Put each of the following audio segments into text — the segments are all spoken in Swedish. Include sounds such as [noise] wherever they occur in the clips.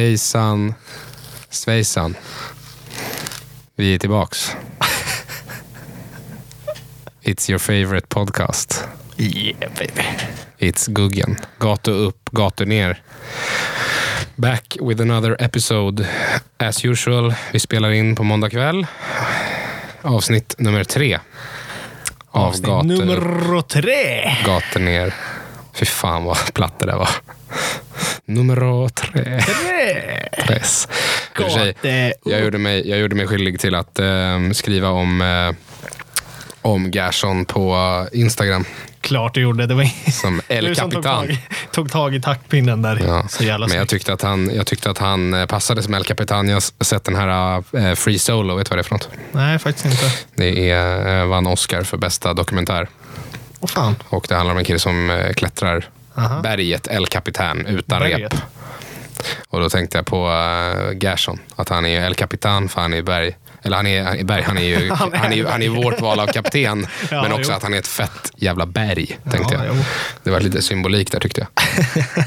Hejsan svejsan. Vi är tillbaks. It's your favorite podcast. Yeah baby. It's Guggen. Gator upp, gator ner. Back with another episode. As usual, vi spelar in på måndag kväll. Avsnitt nummer tre. Av Avsnitt gator, nummer tre. gator ner. Fy fan vad platt det där var. Nummer tre. Tre. Sig, Jag gjorde mig, jag gjorde mig skyldig till att eh, skriva om, eh, om Gerson på Instagram Klart du gjorde. Det var som [laughs] El tog Capitan. tag, tog tag i taktpinnen där. Ja, Så jävla Men jag tyckte, att han, jag tyckte att han eh, passade som El Capitan. Jag har sett den här eh, Free Solo, vet du vad det är för något? Nej, faktiskt inte. Det är, eh, vann Oscar för bästa dokumentär. Åh fan. Och det handlar om en kille som eh, klättrar Aha. berget El Capitan utan Berget. rep. Och då tänkte jag på uh, Gerson, att han är El Capitan för han är berg. Eller han är, han är berg, [laughs] han är ju Han är han är, han är vårt val av kapten. [laughs] Ja, men också jo. att han är ett fett jävla berg, tänkte Ja, jag. jo. Det var lite symbolik där tyckte jag.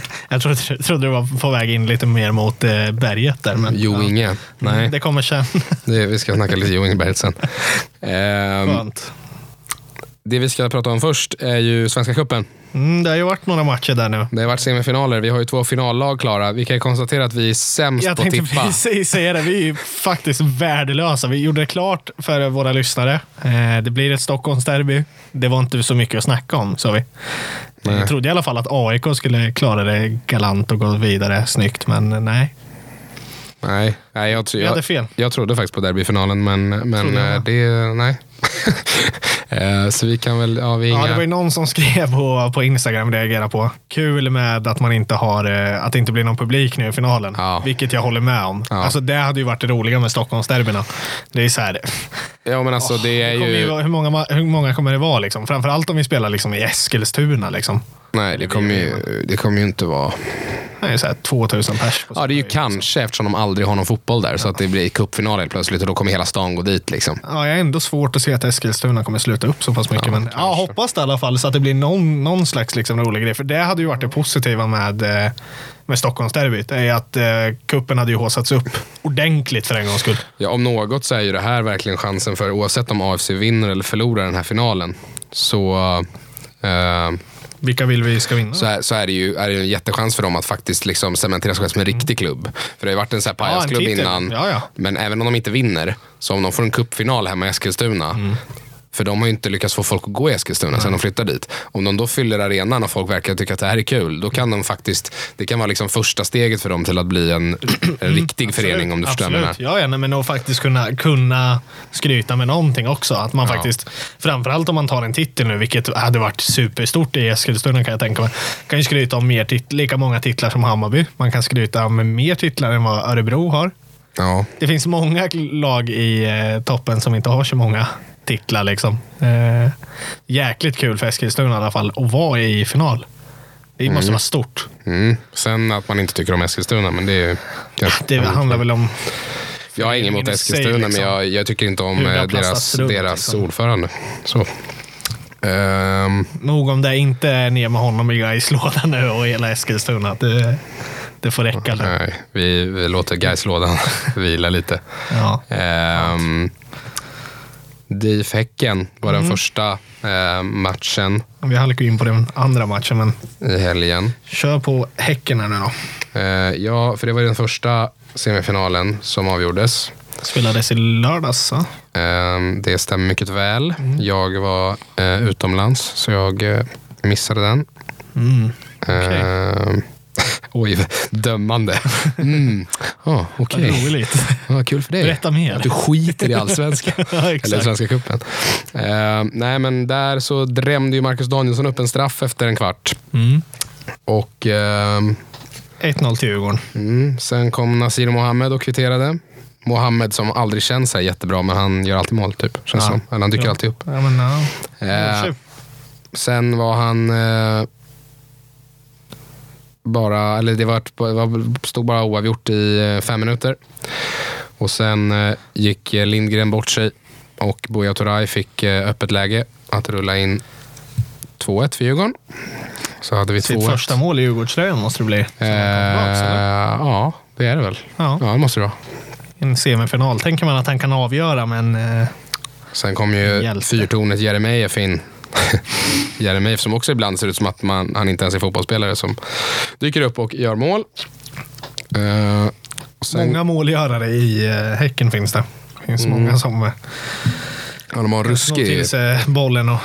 [laughs] Jag trodde, trodde du var på väg in lite mer mot eh, berget där. Men, Jo ja. Inge, nej. Det kommer sen. Det, vi ska snacka lite Jo Inge-berget sen. Ehm, Skönt. Det vi ska prata om först är ju Svenska cupen. Mm, det har ju varit några matcher där nu. Det har varit semifinaler. Vi har ju två finallag klara. Vi kan ju konstatera att vi är sämst Jag på att tänkte tippa. precis säga det. Vi är ju [laughs] faktiskt värdelösa. Vi gjorde det klart för våra lyssnare. Eh, Det blir ett Stockholmsderby. Det var inte så mycket att snacka om, sa vi. Nej. Jag trodde i alla fall att AIK skulle klara det galant och gå vidare snyggt, men nej. Nej, nej jag, jag, fel. jag trodde faktiskt på derbyfinalen, men, men jag eh, det... Nej. [laughs] Eh, Så vi kan väl... Ja, vi är Ja, inga... det var ju någon som skrev på, på Instagram, reagerade på. Kul med att man inte har, eh, att det inte blir någon publik nu i finalen. Ja. Vilket jag håller med om. Ja. Alltså, det hade ju varit det roliga med Stockholmsderbyna. Det är så här, Ja, men alltså det är det kommer ju hur, många, hur många kommer det vara? Liksom? Framförallt om vi spelar liksom i Eskilstuna. Liksom. Nej, det kommer ju, det kommer ju inte vara... Är så här 2000 pers. Ja, det är ju liksom. kanske eftersom de aldrig har någon fotboll där, så att det blir cupfinal helt plötsligt och då kommer hela stan gå dit. Liksom. Ja, jag har ändå svårt att se att Eskilstuna kommer sluta upp så pass mycket. Ja, men ja, hoppas det i alla fall så att det blir någon, någon slags liksom rolig grej. För det hade ju varit det positiva med, eh, med Stockholmsderbyt. är att eh, kuppen hade ju haussats upp ordentligt för en gångs skull. Ja, om något så är ju det här verkligen chansen för, oavsett om AFC vinner eller förlorar den här finalen, så, eh, Vilka vill vi ska vinna? så, är, så är det ju är det en jättechans för dem att faktiskt liksom cementera sig som en riktig klubb. För det har ju varit en så här Ja, en pajasklubb titel. innan. Ja, ja. Men även om de inte vinner, så om de får en cupfinal hemma i Eskilstuna, Mm. För de har ju inte lyckats få folk att gå i Eskilstuna sen de flyttade dit. Om de då fyller arenan och folk verkar tycka att det här är kul, då kan de faktiskt, det kan vara liksom första steget för dem till att bli en, [clears throat] en riktig förening om du förstår vad jag menar. Absolut. Ja, men att faktiskt kunna, kunna skryta med någonting också. Att man Ja. faktiskt, framförallt om man tar en titel nu, vilket hade varit superstort i Eskilstuna kan jag tänka mig. kan ju skryta om mer tit- lika många titlar som Hammarby. Man kan skryta om mer titlar än vad Örebro har. Ja, Det finns många lag i eh, toppen som inte har så många titlar. Liksom. Eh, jäkligt kul för Eskilstuna i alla fall att vara i final. Det måste vara stort. Mm. Sen att man inte tycker om Eskilstuna, men det är Det handlar väl om Jag har inget sig, Eskilstuna, men liksom. jag, jag tycker inte om eh, deras, runt, deras liksom. ordförande. Så. Ehm, nog om det inte är ner med honom i Gaislådan nu och hela Eskilstuna. Det, det får räcka. där. nej, vi, vi låter Gaislådan [laughs] vila lite. Ja. Um, DIF Häcken var Mm. den första eh, matchen Vi halkar in på den andra matchen, men i helgen. kör på Häcken här nu då. Eh, ja, för det var den första semifinalen som avgjordes. Spelades i lördags. va? Ehm, det stämmer mycket väl. Mm. Jag var eh, utomlands, så jag eh, missade den. Mm. Okej. Oj, dömande. Mm. Oh, Okej, Vad roligt. Vad kul för dig. Berätta mer. Att du skiter i allsvenskan. [laughs] Ja, Eller. Svenska cupen. Ehm, nej, men där så drämde ju Marcus Danielsson upp en straff efter en kvart. Mm. Och ehm, 1-0 till Djurgården. mm, sen kom Nasir Mohammed och kvitterade. Mohammed som aldrig känns så jättebra, men han gör alltid mål. Typ, känns Ja. som. Eller han dyker Ja. alltid upp. Ja, men, ja. Eh, sen var han eh, bara, eller det var, det stod bara oavgjort i eh, fem minuter. Och sen eh, gick eh, Lindgren bort sig och Buya Turay fick öppet läge att rulla in 2-1 för Djurgården. Så hade vi Sitt 2-1. första mål i Djurgårdströjan måste det bli. Eh, ja, det är det väl? Ja. Ja, det måste det vara. En semifinal tänker man att han kan avgöra, men eh, Sen kom ju fyrtornet Jeremejeff in. Jeremejeff som också ibland ser ut som att man, han inte ens är fotbollsspelare som dyker upp och gör mål. Och sen, många målgörare i eh, Häcken finns det. Det finns Mm. många som eh, ja, de har ruskig, till sig bollen och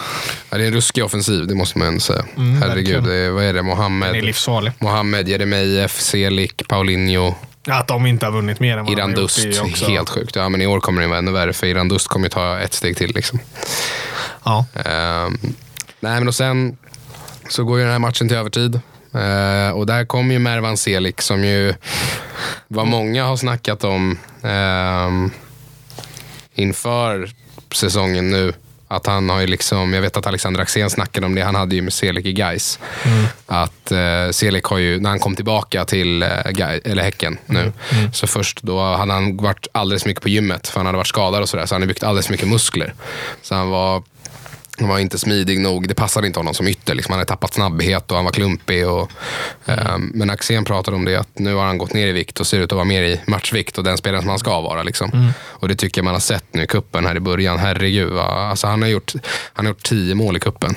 ja, det är en ruskig offensiv, det måste man ändå säga. Mm, Herregud, det vad är det? den är Mohammed, livsfarlig. Mohammed Jeremejeff, Selik, Paulinho, Att de inte har vunnit mer än vad Iran de har gjort Dust. är ju också... Helt sjukt. Ja, men i år kommer det vara ännu värre, för Iran Dust kommer ju ta ett steg till. Liksom. Ja. Ehm, nej, men och sen så går ju den här matchen till övertid. Eh, och där kom ju Mervan Selik som ju vad många har snackat om ehm, inför säsongen nu. Att han har ju liksom, jag vet att Alexander Axén snackade om det, han hade ju med Selik i Gais. Att eh, Selik har ju, när han kom tillbaka till eh, Gais, eller Häcken nu, så först då hade han varit alldeles mycket på gymmet, för han hade varit skadad och sådär, så han hade byggt alldeles mycket muskler. Så han var han var inte smidig nog. Det passade inte honom som ytter. Liksom. Han hade tappat snabbhet och han var klumpig. Och, ehm, men Axén pratade om det att nu har han gått ner i vikt och ser ut att vara mer i matchvikt och den spelaren som han ska vara. Liksom. Och det tycker jag man har sett nu i kuppen här i början. Herregud. Alltså, han, har gjort, han har gjort tio mål i kuppen.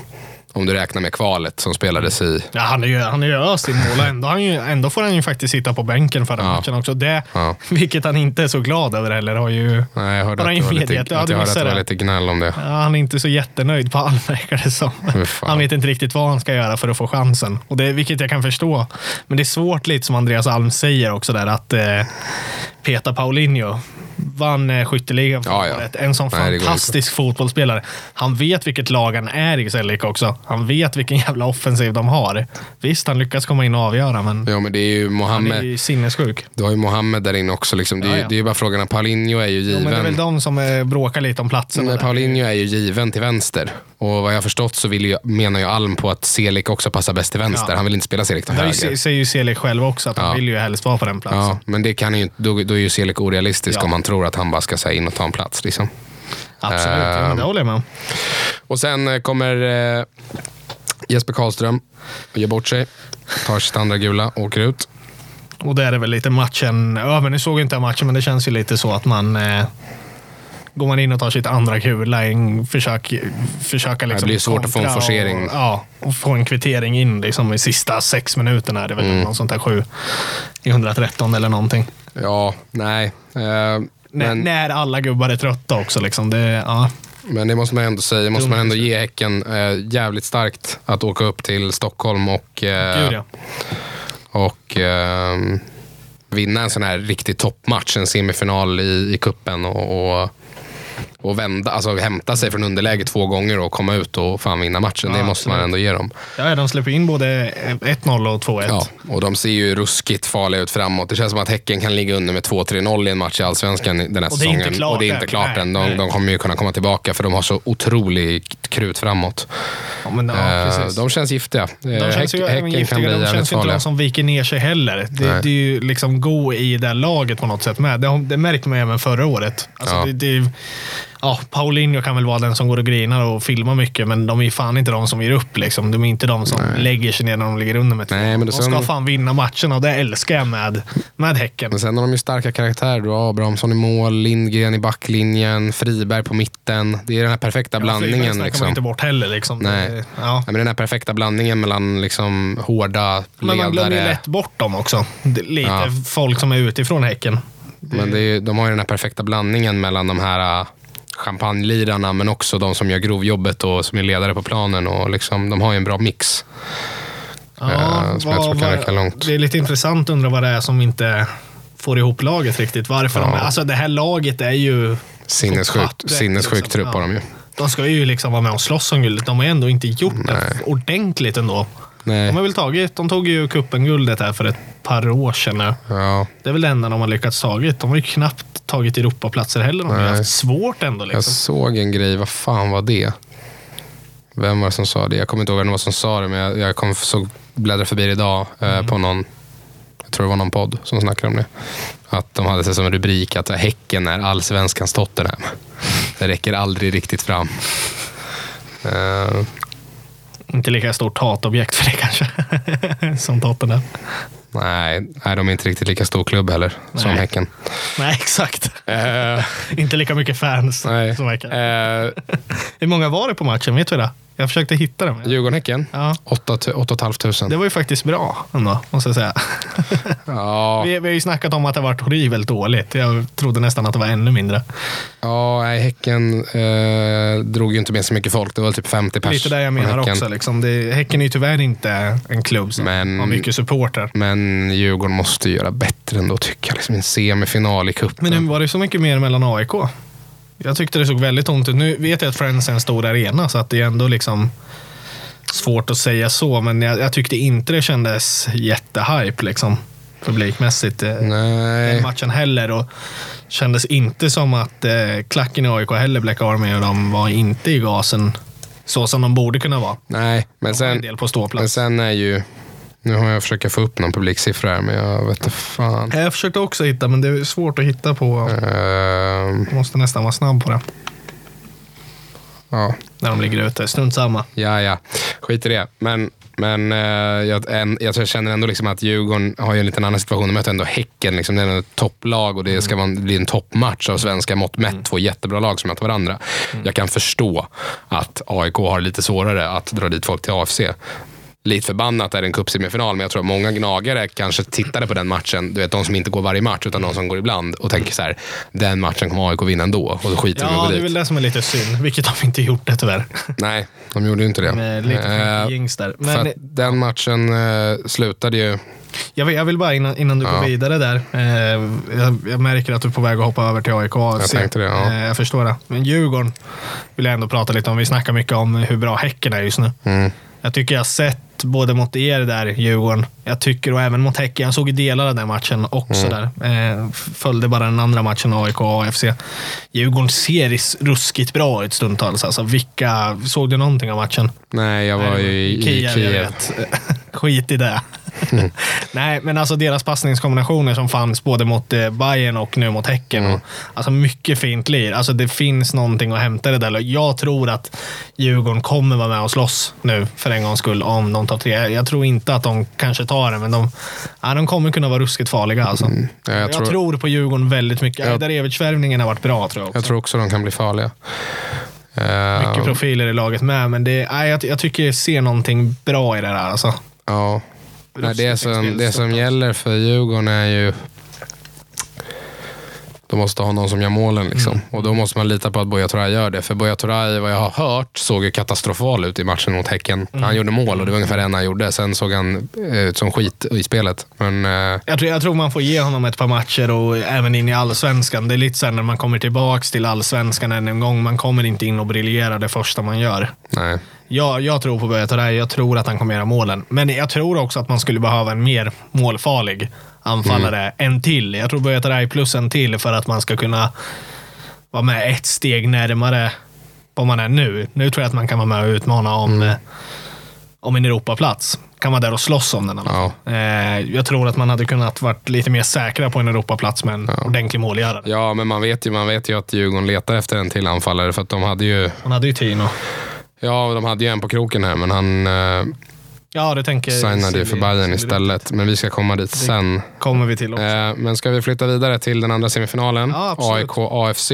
Om du räknar med kvalet som spelades i... Ja, han är ju, han är ju öst i mål ändå, han ju, ändå får han ju faktiskt sitta på bänken förra Ja. matchen också. Det, Ja. Vilket han inte är så glad över heller. Har ju, Nej, jag hörde att det var lite, att jag hörde att det var lite gnäll om det. ja, han är inte så jättenöjd på Alm [laughs] verkar det som. Han vet inte riktigt vad han ska göra för att få chansen. Och det, vilket jag kan förstå. Men det är svårt lite som Andreas Alm säger också där att eh, Peter Paulinho vann eh, skytteligan förra Ja, ja. året. En sån Nej, det fantastisk fotbollsspelare. Han vet vilket lag han är i Sellik också. Han vet vilken jävla offensiv de har. Visst, han lyckas komma in och avgöra, men Ja, men det är ju han är Mohammed. ju sinnessjuk. Du har ju Mohammed där inne också. Liksom. Det, är, Ja, det är bara frågan. Paulinho är ju given. men det är väl de som eh, bråkar lite om platsen. Men Paulinho är ju given till vänster. Och vad jag har förstått så vill ju, menar ju Alm på att Selik också passar bäst till vänster. Han vill inte spela Selik till Det höger. säger ju Selek själv också, att han vill ju helst vara på den platsen. Ja, men det kan ju, då, då är ju Selik orealistisk om man tror att han bara ska säga in och ta en plats. Liksom. Absolut, ja, men det håller jag med om. Och sen eh, kommer eh, Jesper Karlström och gör bort sig. Tar sitt andra gula, åker ut. Och där är väl lite matchen över. Nu såg jag inte matchen, men det känns ju lite så att man eh, Går man in och tar sitt andra kula, en försök, försöka liksom blir svårt att få en forcering. Och, ja, och få en kvittering in liksom i sista sex minuterna. Det är väl Mm. något sånt där sju i 113 eller någonting. Ja, nej. Eh, När, men, när alla gubbar är trötta också. Liksom. Det, ja. men det måste man ändå säga. måste man ändå ge Häcken eh, jävligt starkt att åka upp till Stockholm och eh, Gud, ja. och ehm, vinna en sån här riktig toppmatch, en semifinal i, i kuppen och, och, och vända, alltså hämta sig från underläge två gånger och komma ut och fan vinna matchen. Ja, det måste man absolut. ändå ge dem. ja, de släpper in både 1-0 och 2-1. Ja, och de ser ju ruskigt farliga ut framåt. Det känns som att Häcken kan ligga under med 2-3-0 i en match i Allsvenskan den här Och säsongen. och det är inte klart än. De, de kommer ju kunna komma tillbaka för de har så otroligt krut framåt. Ja, men, ja, Eh, de känns giftiga. De känns ju Häck- även giftiga. De känns ju inte de som viker ner sig heller. Det, det är ju liksom gå i det laget på något sätt med. Det, det märkte man även förra året. Alltså Ja. det, det, ja, Paulinho kan väl vara den som går och grinar och filmar mycket, men de är fan inte de som ger upp. Liksom. De är inte de som lägger sig ner när de ligger under med. Nej, men De ska sen- fan vinna matcherna och det älskar jag med, med Häcken. Men sen har de ju starka karaktärer. Du har Abrahamsson i mål, Lindgren i backlinjen, Friberg på mitten. Det är den här perfekta Friberg blandningen. man Liksom. inte bort heller. Liksom. Nej. Det, ja. Ja, men den här perfekta blandningen mellan liksom hårda Men man glömmer ju ledare. lätt bort dem också. Lite Ja. folk som är utifrån Häcken. Men ju- de har ju den här perfekta blandningen mellan de här champagnelirarna men också de som gör grovjobbet och som är ledare på planen. Och liksom, de har ju en bra mix. Eh, som jag tror kan räcka långt. Det är lite intressant att undra vad det är som inte får ihop laget riktigt. Varför Ja. de, alltså det här laget är ju... Sinnessjukt, sinnessjuk liksom. trupp Ja. har de ju. De ska ju liksom vara med och slåss om guldet. De har ändå inte gjort det Nej. ordentligt ändå. Nej. De har väl tagit, de tog ju cupen-guldet här för ett par år sedan nu. Ja, Det är väl det enda de har lyckats tagit. De har ju knappt tagit Europaplatser heller. De har ju Nej. haft svårt ändå. jag Liksom. såg en grej. Vad fan var det? Vem var det som sa det? Jag kommer inte ihåg vem det var som sa det, men jag, jag kom, såg, bläddrade förbi det idag eh, på någon, jag tror det var någon podd som snackade om det. Att de hade sig som rubrik att Häcken är allsvenskans Tottenham. Det räcker aldrig riktigt fram. Eh, Inte lika stort hatobjekt för det kanske. [laughs] som Tottenham. Nej, nej, de är inte riktigt lika stor klubb heller som Nej. Häcken. Nej, exakt. Eh, [laughs] Inte lika mycket fans nej. som Häcken. Eh, Hur många var det på matchen? Vet vi det? Jag försökte hitta dem. Djurgården-Häcken, Ja. 8 500. Det var ju faktiskt bra ändå, måste jag säga. [laughs] Ja, Vi, vi har ju snackat om att det varit horribelt dåligt. Jag trodde nästan att det var ännu mindre. ja nej, Häcken eh, drog ju inte med så mycket folk. Det var typ 50 pers. Lite där jag menar Häcken. också. Liksom. Det, häcken är ju tyvärr inte en klubb som Men- har mycket supporter. Men Djurgården måste göra bättre ändå tycker jag. Liksom en semifinal i cupen. Men nu var det så mycket mer mellan AIK. Jag tyckte det såg väldigt ont ut. Nu vet jag att Friends är en stor arena så att det är ändå liksom svårt att säga så. Men jag, jag tyckte inte det kändes jättehype liksom publikmässigt. eh, Nej. den matchen heller. Och kändes inte som att eh, klacken i AIK heller Black Army och de var inte i gasen så som de borde kunna vara. Nej, men sen, del på men sen är ju... Nu har jag försökt få upp någon publiksiffra här, men jag vet inte fan. Jag försökte också hitta, men det är svårt att hitta på. Jag måste nästan vara snabb på det. ja, När de ligger ute. Strunt samma. ja, ja. Skit i det. Men, men eh, jag, en, jag känner ändå liksom att Djurgården har ju en liten annan situation. De möter ändå Häcken. Liksom, det är ett topplag och det ska vara, bli en toppmatch av svenska mått mätt. Två jättebra lag som möter varandra. Jag kan förstå att AIK har lite svårare att dra dit folk till AFC. Lite förbannat är det en cupsemifinal, men jag tror att många gnagare kanske tittade på den matchen. Du vet, de som inte går varje match, utan de som går ibland och tänker så här, den matchen kommer AIK vinna ändå. Och då skiter de i Ja, att det gå är väl dit. det som är lite synd. Vilket de inte gjort det tyvärr. Nej, de gjorde ju inte det. Med lite uh, jinx där. för Men att den matchen eh, slutade ju... jag, vill, jag vill bara innan, innan du Ja. går vidare där. Eh, jag, jag märker att du är på väg att hoppa över till AIK. Jag tänkte det, ja. Eh, jag förstår det. Men Djurgården vill jag ändå prata lite om. Vi snackar mycket om hur bra Häcken är just nu. Mm, Jag tycker jag har sett både mot er där, Djurgården. Jag tycker och även mot Häcken. Jag såg ju delar av den matchen också Mm. där. Eh, följde bara den andra matchen, AIK och AFC. Djurgården ser ruskigt bra ut stundtals. Alltså, vilka, såg du någonting av matchen? nej, jag var ju i, i Kiev, Kiev. [laughs] Skit i det. [laughs] Nej, men alltså deras passningskombinationer som fanns både mot eh, Bayern och nu mot Häcken. Mm. Och, alltså mycket fint lir. Alltså det finns någonting att hämta det där. Jag tror att Djurgården kommer vara med och slåss nu för en gångs skull om de tar tre. Jag tror inte att de kanske tar det, men de, ja, de kommer kunna vara ruskigt farliga. Alltså. Ja, jag, jag, tror, tror, på Djurgården väldigt mycket. Ja. Ajdarevic-värvningen har varit bra tror jag. Också. jag tror också de kan bli farliga. Eh, Mycket profiler i laget med, men det, nej, jag, jag tycker jag ser någonting bra i det där. Alltså. Ja. Nej, det, som, det som gäller för Djurgården är ju... De måste ha någon som gör målen. Liksom. Mm. Och då måste man lita på att Buya Turay gör det. För Buya Turay, vad jag har hört, såg ju katastrofal ut i matchen mot Häcken. Mm. Han gjorde mål och det var ungefär det enda han gjorde. Sen såg han eh, ut som skit i spelet. Men eh, Jag tror, jag tror man får ge honom ett par matcher och även in i allsvenskan. Det är lite så när man kommer tillbaks till allsvenskan än en gång. Man kommer inte in och briljerar det första man gör. nej. Jag, jag tror på Buya Turay. Jag tror att han kommer göra målen. Men jag tror också att man skulle behöva en mer målfarlig anfallare. En till. Jag tror Turay plus en till för att man ska kunna vara med ett steg närmare vad man är nu. Nu tror jag att man kan vara med och utmana om, eh, om en Europaplats. Kan vara där och slåss om den. Ja. Eh, jag tror att man hade kunnat varit lite mer säkra på en Europaplats med en ordentlig målgörare. Ja, men man vet, ju, man vet ju att Djurgården letar efter en till anfallare. För att de hade ju, Han hade ju Tino. ja, de hade ju en på kroken här, men han eh, Ja, det tänker signade ju för Bayern istället. Men vi ska komma dit sen. kommer vi till också. Eh, men ska vi flytta vidare till den andra semifinalen? Ja, absolut. AIK AFC.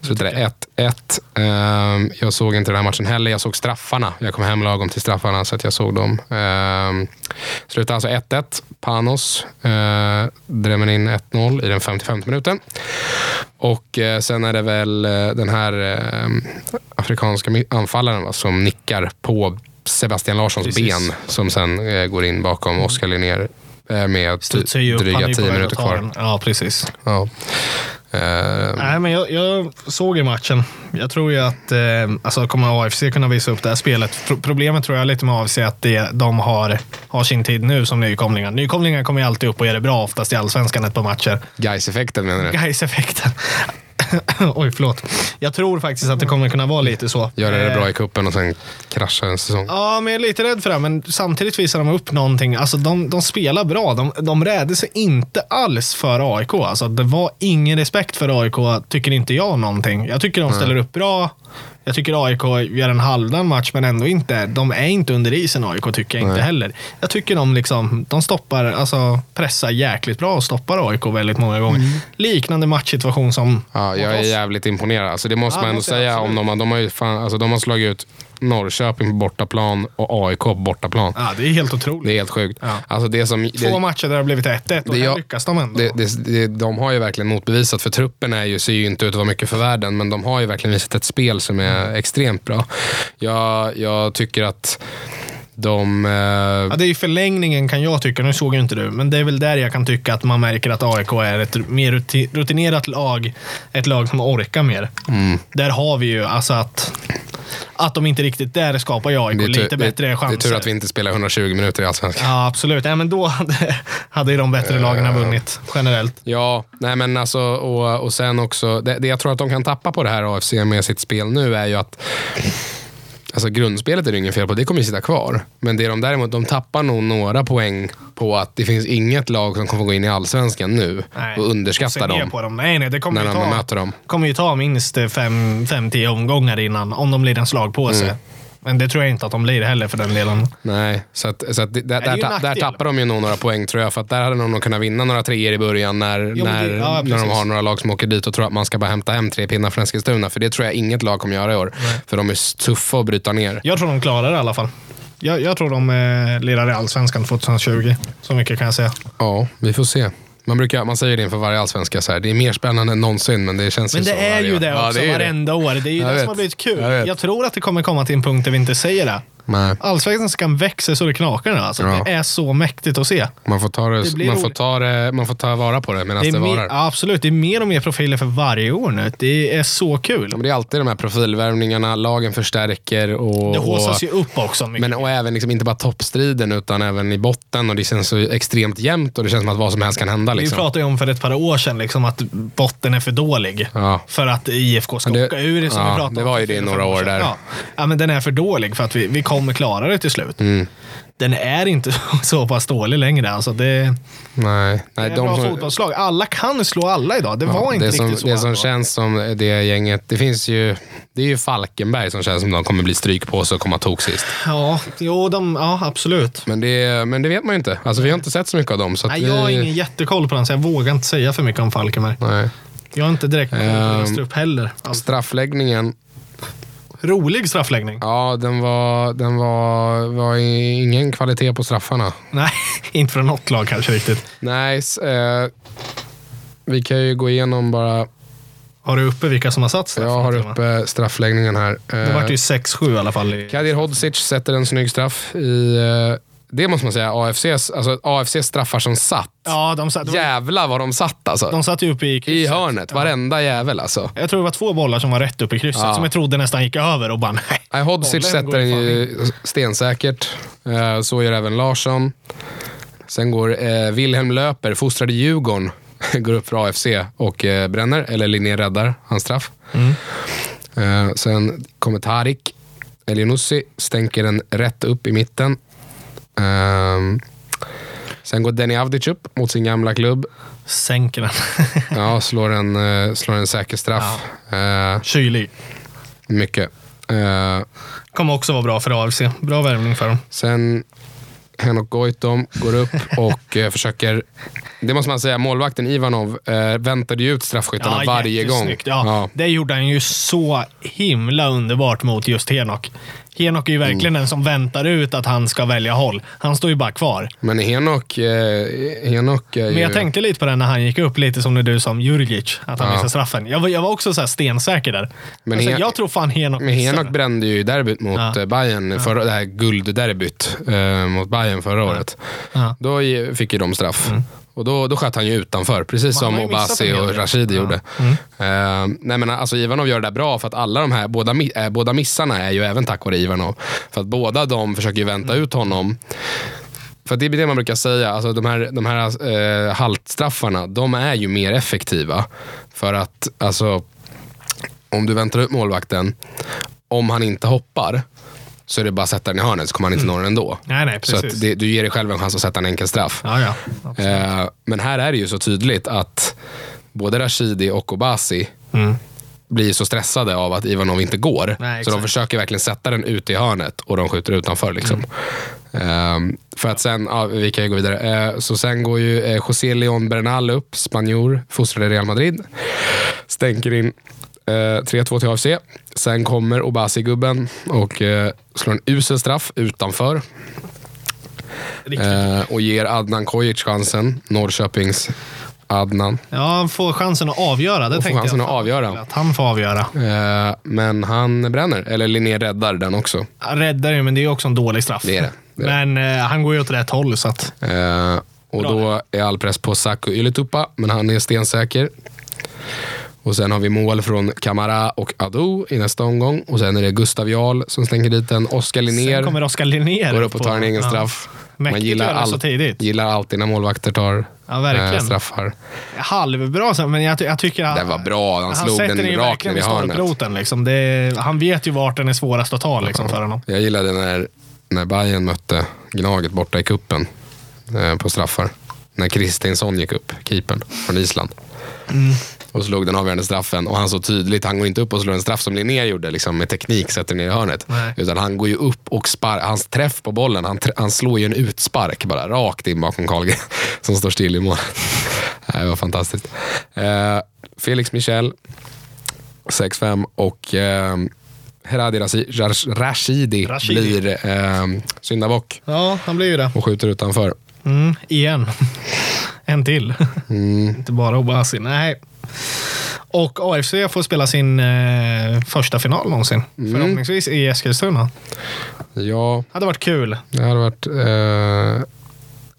Slutade 1-1. Eh, jag såg inte den här matchen heller. Jag såg straffarna. Jag kom hem lagom till straffarna så att jag såg dem. Eh, slutade alltså 1-1. Panos eh, drämmer in 1-0 i den 55 minuten. Och eh, sen är det väl eh, den här eh, afrikanska anfallaren va, som nickar på Sebastian Larssons Precis. ben som sen eh, går in bakom Oskar Linnér eh, med upp. Dryga 10 väg minuter kvar. Ja, precis. Ja. Eh, Nej, men jag, jag såg ju matchen. Jag tror ju att eh, alltså kommer AFC kunna visa upp det här spelet. Pro- problemet tror jag lite med AFC är att det, de har, har sin tid nu som nykomlingar. Nykomlingar kommer ju alltid upp och gör det bra oftast i allsvenskan ett par matcher. Gais-effekten menar du? Gais-effekten. [coughs] Oj, förlåt. Jag tror faktiskt att det kommer kunna vara lite så. Gör det Eh, bra i kuppen och sen kraschar en säsong. Ja, men jag är lite rädd för det. Men samtidigt visar de upp någonting. Alltså, de, de spelar bra. De, de rädde sig inte alls för AIK. Alltså, det var ingen respekt för AIK, tycker inte jag någonting. Jag tycker de ställer upp bra. Jag tycker AIK gör en halvdan match, men ändå inte. De är inte under isen AIK, tycker jag inte Nej. heller. Jag tycker de, liksom, de stoppar, alltså pressar jäkligt bra och stoppar AIK väldigt många gånger. Mm. Liknande matchsituation som Ja, jag är oss. jävligt imponerad. Alltså, det måste Ja, man ändå säga. Om de, de, har ju fan, alltså, de har slagit ut Norrköping på bortaplan och AIK på bortaplan. Ja, det är helt otroligt. Det är helt sjukt. Ja. Alltså, det som, Två det, matcher där det har blivit 1-1 och Det jag- lyckas de ändå. det, det, det, de har ju verkligen motbevisat, för truppen är ju, ser ju inte ut att vara mycket för världen, men de har ju verkligen visat ett spel som är extremt bra. Jag, jag tycker att de... Eh, Ja, det är i förlängningen kan jag tycka, nu såg ju inte du, men det är väl där jag kan tycka att man märker att AIK är ett mer ruti- rutinerat lag. Ett lag som orkar mer. mm. Där har vi ju alltså att, att de inte riktigt där skapar ju AIK Det lite bättre chanser. det är tur att vi inte spelar 120 minuter i Allsvenskan. Ja, absolut. Ja, men då hade, hade ju de bättre lagen vunnit generellt. Ja, nej men alltså, och, och sen också, det, det jag tror att de kan tappa på det här AFC med sitt spel nu är ju att Alltså grundspelet är det inget fel på, det kommer ju sitta kvar. Men det de däremot, de tappar nog några poäng på att det finns inget lag som kommer gå in i allsvenskan nu Nej, och underskatta ner dem På dem. Nej, nej, det kommer när ju de ta, möter dem. kommer ju ta minst 5-10 omgångar innan, om de blir en slagpåse. Mm. Men det tror jag inte att de blir heller för den delen. Nej, så, att, så att det, där, där, ta- där tappar de ju nog några poäng tror jag. För att där hade de nog kunnat vinna några treor i början när, Jo, när, det- ja, när de har några lag som åker dit och tror att man ska bara hämta hem tre pinnar från Eskilstuna. För det tror jag inget lag kommer göra i år. För de är tuffa att bryta ner. Jag tror de klarar det i alla fall. Jag, jag tror de eh, lirar i Allsvenskan 2020. Så mycket kan jag säga. Ja, vi får se. Man, brukar, man säger det inför varje allsvenska, så här, det är mer spännande än någonsin, men det känns Men det så är ju det Ja, också det ju det. varenda år. Det är ju Jag det vet. som har blivit kul. Jag. Jag, tror att det kommer komma till en punkt där vi inte säger det. Nej, Allsvenskan växer så det knakar nu. Alltså. Ja. Det är så mäktigt att se. man får ta, det, Det man får ta, det, man får ta vara på det medan Det det, varar. absolut, det är mer och mer profiler för varje år nu. Det är så kul. Ja, det är alltid de här profilvärvningarna, lagen förstärker och, Det håsas ju upp också. Mycket. men, och även liksom, inte bara toppstriden utan även i botten och det känns så extremt jämnt och det känns som att vad som helst kan hända. Vi Liksom. pratade ju om för ett par år sedan liksom, att botten är för dålig. Ja. För att IFK ska det- åka ur. Som vi pratade det var ju det i några år där. Ja. ja, men den är för dålig för att vi, vi kommer klara det till slut. Mm. Den är inte [laughs] så pass dålig längre. Alltså det, Nej, det nej, är ett de bra som, fotbollslag. Alla kan slå alla idag. Det var inte det som, riktigt så. det som känns som det gänget, det finns ju, det är ju Falkenberg som känns som de kommer bli stryk på och komma tok sist. Ja, jo, de, ja, absolut. Men det, men det vet man ju inte. Alltså, vi har inte sett så mycket av dem. Så Nej, jag har vi, ingen jättekoll på den, så jag vågar inte säga för mycket om Falkenberg. nej. Jag har inte direkt på deras Ehm, heller. Alltså, Straffläggningen, rolig straffläggning. ja den var, den var, var ingen kvalitet på straffarna. Nej, [laughs] inte från något lag kanske riktigt. Nej, eh, vi kan ju gå igenom bara, Har du uppe vilka som har satt straff? jag har uppe straffläggningen här. Det Eh, vart ju 6-7 i alla fall. I... Kadir Hodzic sätter en snygg straff i, eh, det måste man säga, AFCs, alltså AFCs straffar som satt. Ja, de satt, var, Jävlar vad de satt alltså. de satt ju uppe i I krysset. hörnet, varenda jävel alltså. Jag tror det var två bollar som var rätt upp i krysset, Ja. som jag trodde nästan gick över och bara nej. Nej, Hodzic sätter den ju stensäkert. Eh, Så gör även Larsson. Sen går eh, Wilhelm Löper, fostrad i Djurgården, [laughs] går upp för AFC och eh, bränner, eller Linné räddar hans straff. Mm. Eh, sen kommer Tarik Elionussi, stänker den rätt upp i mitten. Ehm, sen går Denny Avdic upp mot sin gamla klubb. Sänker den. [laughs] Ja, slår en, eh, slår en säker straff. Eh, Kylig. mycket. Eh, Kommer också vara bra för AFC. Bra värvning för dem. Sen Henok Goitom går upp och eh, försöker... Det måste man säga, målvakten Ivanov eh, väntade ju ut straffskyttarna varje gång. jättesnyggt. Ja, Det gjorde han ju så himla underbart mot just Henok. Henok är ju verkligen Mm. den som väntar ut att han ska välja håll. Han står ju bara kvar. Men Henok, eh, Henok är ju... Men jag tänkte lite på det när han gick upp, lite som när du sa om Djurdjic, att han Ja. missade straffen. Jag var, jag var också så här stensäker där. Men alltså, Hen- jag tror fan Henok Men Henok brände ju derbyt mot Ja. ja. Bayern, förra, det här guldderbyt eh, mot Bayern förra året. Ja. Då fick ju de straff. Och då, då sköt han ju utanför, precis som Obasi och. Rashidi gjorde. Eh, nej men alltså Ivanov gör det där bra för att alla de här, båda, eh, båda missarna är ju även tack vare Ivanov. För att båda de försöker ju vänta Mm. ut honom. För det är det man brukar säga, alltså de här, de här eh, haltstraffarna, de är ju mer effektiva. För att alltså, om du väntar ut målvakten, om han inte hoppar, så är det bara att sätta den i hörnet så kommer han inte nå den ändå. Nej, nej, Så precis. att det, du ger dig själv en chans att sätta en enkel straff. Ja, ja. Eh, men här är det ju så tydligt att både Rashidi och Obasi, Mm. blir så stressade av att Ivanov inte går. Nej, så de försöker verkligen sätta den ute i hörnet och de skjuter utanför. Liksom. Mm. Ehm, för att sen, ja, vi kan ju gå vidare. Eh, så sen går ju eh, José León Bernal upp, spanjor, fostrad i Real Madrid. Stänker in eh, 3-2 till AFC. Sen kommer Obasi-gubben och eh, slår en usel straff utanför. Eh, och ger Adnan Kojic chansen. Norrköpings Adnan. Ja, han får chansen att avgöra. Det får tänkte chansen jag. att avgöra. Att han får avgöra. Eh, men han bränner. Eller Linné räddar den också. Han räddar ju, men det är också en dålig straff. Det är det. det, är. Men eh, han går ju åt rätt håll. Så att, Eh, och Bra. då är all press på Saku Ylätupa, men han är stensäker. Och sen har vi mål från Kamara och Ado i nästa omgång. Och sen är det Gustav Jarl som stänker dit en. Oskar sen Linnér kommer Oskar Linnér. går upp och tar en egen ja. straff. Mäktigt att göra det så tidigt. gillar alltid när målvakter tar Ja, verkligen. eh, straffar. Halvbra, men jag, jag tycker att... Den var bra. Han slog sätter den ju rakt ner i hörnet. Liksom. Det, han vet ju vart den är svårast att ta liksom, för honom. Jag gillade när, när Bayern mötte Gnaget borta i kuppen eh, på straffar. När Kristinsson gick upp, keepern från Island. Mm. Och slog den avgörande straffen. Och han så tydligt, han går inte upp och slår en straff som Linné gjorde liksom, med teknik, sätter ner i hörnet. Nej. Utan han går ju upp och sparkar. Hans träff på bollen, han, han slår ju en utspark bara rakt in bakom Karlgren [laughs] som står still i mål. [laughs] det var fantastiskt. Eh, Felix Michel, 6-5 och eh, Heradi Rashidi, Rashidi. blir eh, syndabock Ja, han blir ju det. och skjuter utanför. Mm, igen. [laughs] en till. Mm. Inte bara Obasi. Nej. Och AFC får spela sin eh, första final någonsin. Mm. Förhoppningsvis i Eskilstuna. Ja, Hade varit kul. det hade varit... Eh,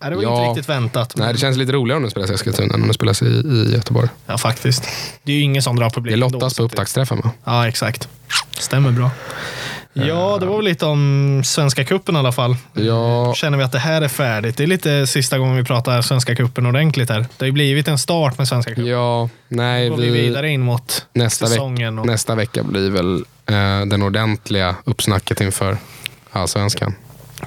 Nej, det var Ja. inte riktigt väntat. nej, det känns lite roligare om det spelas i Eskilstuna än om det spelas i, i Göteborg. Ja, faktiskt. Det är ju ingen som drar publik. Det lottas ändå, på upptaktsträffen va? Ja, exakt. Stämmer bra. Ja, det var väl lite om Svenska cupen i alla fall. Ja, Känner vi att det här är färdigt? Det är lite sista gången vi pratar Svenska cupen ordentligt här. Det har ju blivit en start med Svenska cupen. ja nej, går vi vi, vidare in mot nästa, säsongen. Och, nästa vecka blir väl eh, den ordentliga uppsnacket inför Allsvenskan.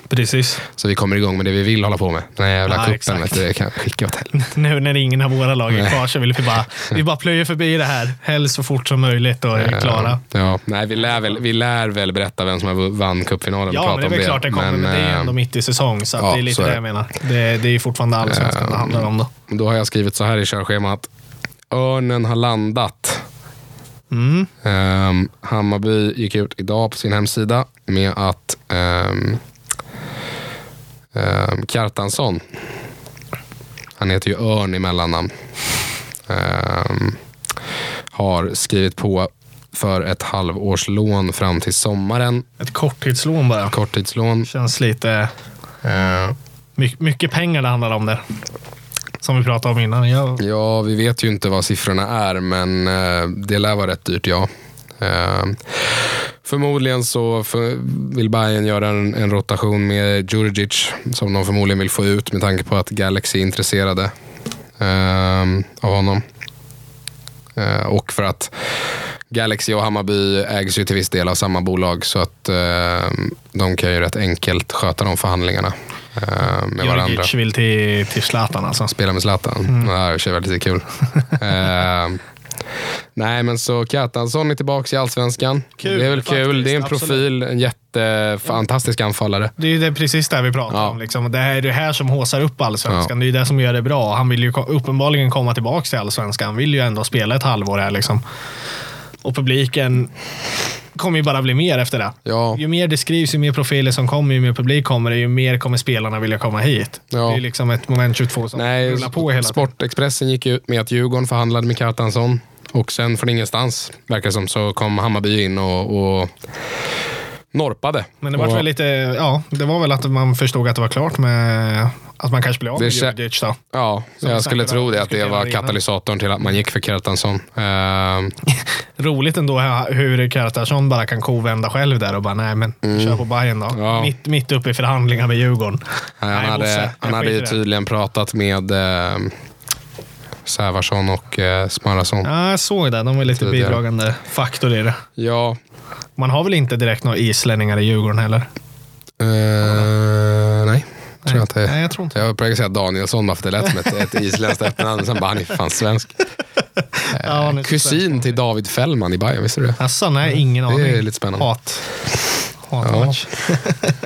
Precis. Så vi kommer igång med det vi vill hålla på med. Den här jävla Ja, du, det kan skicka åt helvete. [laughs] Nu när ingen av våra lag är kvar så vill vi bara, vi bara plöjer förbi det här. Helst så fort som möjligt och är klara. Ja, nej, vi, lär väl, vi lär väl berätta vem som har vann cupfinalen. Ja, men det är väl klart det kommer. Men, det är eh, ändå mitt i säsong. Så ja, det är lite är det det. jag menar. Det, det är fortfarande allsvenskan det handlar om då. Då har jag skrivit så här i körschemat. Örnen har landat. Mm. Um, Hammarby gick ut idag på sin hemsida med att um, um, Kjartansson, han heter ju Örn i mellannamn, um, har skrivit på för ett halvårslån fram till sommaren. Ett korttidslån bara. Korttidslån. Känns lite... Uh, mycket, mycket pengar det handlar om där. Som vi pratade om innan. Jag, Ja, vi vet ju inte vad siffrorna är, men eh, det lär vara rätt dyrt, ja. Eh, förmodligen så vill Bayern göra en, en rotation med Djurdjic, som de förmodligen vill få ut med tanke på att Galaxy är intresserade eh, av honom. Eh, och för att Galaxy och Hammarby ägs ju till viss del av samma bolag, så att eh, de kan ju rätt enkelt sköta de förhandlingarna eh, med varandra Djurdjic vill till, till Zlatan alltså. spela med Zlatan. Det här är väldigt kul. eh, nej, men så Kjartansson är tillbaka i Allsvenskan. Kul, det är väl kul. Det är en faktiskt, profil, en jättefantastisk anfallare. Det är det, precis det vi pratar Ja. om. Liksom. Det är det här som håsar upp allsvenskan. Det är det som gör det bra. Han vill ju uppenbarligen komma tillbaka till allsvenskan. Han vill ju ändå spela ett halvår här. Liksom. Och publiken kommer ju bara bli mer efter det. Ja, Ju mer det skrivs, ju mer profiler som kommer, ju mer publik kommer det, ju mer kommer spelarna vilja komma hit. Ja. Det är liksom ett moment 22 som nej, rullar på hela tiden. Sportexpressen gick ut med att Djurgården förhandlade med Kjartansson. Och sen från ingenstans, verkar som, så kom Hammarby in och, och norpade. Men det var och, väl lite, ja, det var väl att man förstod att det var klart med att man kanske blev av med Det Djurdjic då. Ja, Som jag skulle tro det, att det var katalysatorn till att man gick för Kjartansson. Eh, [laughs] Roligt ändå hur Kjartansson bara kan kovända själv där och bara, nej men kör på Bayern då. Mm. Ja. Mitt, mitt uppe i förhandlingar med Djurgården. Han, Nej, hade, Bosse, han hade ju det. tydligen pratat med eh, Sävarsson och eh, Smarason. Ja. Ja, jag såg det. De var lite Tidigare. bidragande faktor i det. ja. Man har väl inte direkt några islänningar i Djurgården heller? Eh, nej, tror jag inte. Nej, jag tror inte. Jag att säga Danielsson bara för det lät som ett, ett isländskt efternamn. Sen bara, han är fan svensk. [laughs] Ja, så Kusin till David Fällman i Bayern, visste du det? Asså, nej, ingen Det aning. är lite spännande. Hat. Hatmatch. [laughs]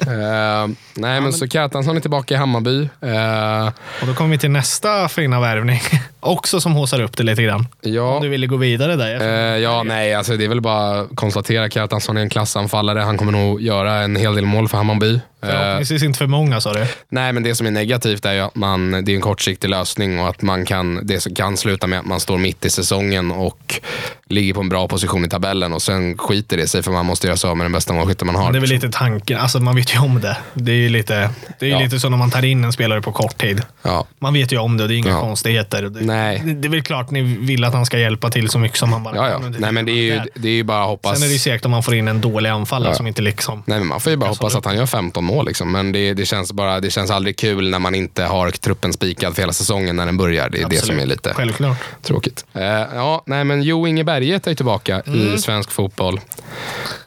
Eh, nej, men så Kjartansson är tillbaka i Hammarby. Eh, Och då kommer vi till nästa fina värvning. Också som håsar upp det lite grann. ja, Om du ville gå vidare där. Eh, ja, nej, alltså det är väl bara att konstatera att Kjartansson är en klassanfallare. Han kommer nog göra en hel del mål för Hammarby. Eh, Förhoppningsvis inte för många sa du. nej, men det som är negativt är ju att man, det är en kortsiktig lösning och att man kan, det som kan sluta med att man står mitt i säsongen och ligger på en bra position i tabellen och sen skiter det sig för man måste göra sig av med den bästa målskytten man har. Det är väl lite tanken. Alltså man vet ju om det. Det är ju lite, det är Ja. lite så när man tar in en spelare på kort tid. Ja. Man vet ju om det och det är inga Ja. konstigheter. Det, Nej. Det, det är väl klart ni vill att han ska hjälpa till så mycket som han bara Ja, ja. kan. Nej, men det är ju, det är ju bara att hoppas. Sen är det ju segt om man får in en dålig anfallare Ja. som inte liksom... Nej, men man får ju bara hoppas att han gör 15 mål. Liksom. Men det, det, känns bara, det känns aldrig kul när man inte har truppen spikad för hela säsongen när den börjar. Det är det som är lite Självklart. tråkigt. Eh, ja, nej, men Jo Inge Berget är tillbaka Mm. i svensk fotboll.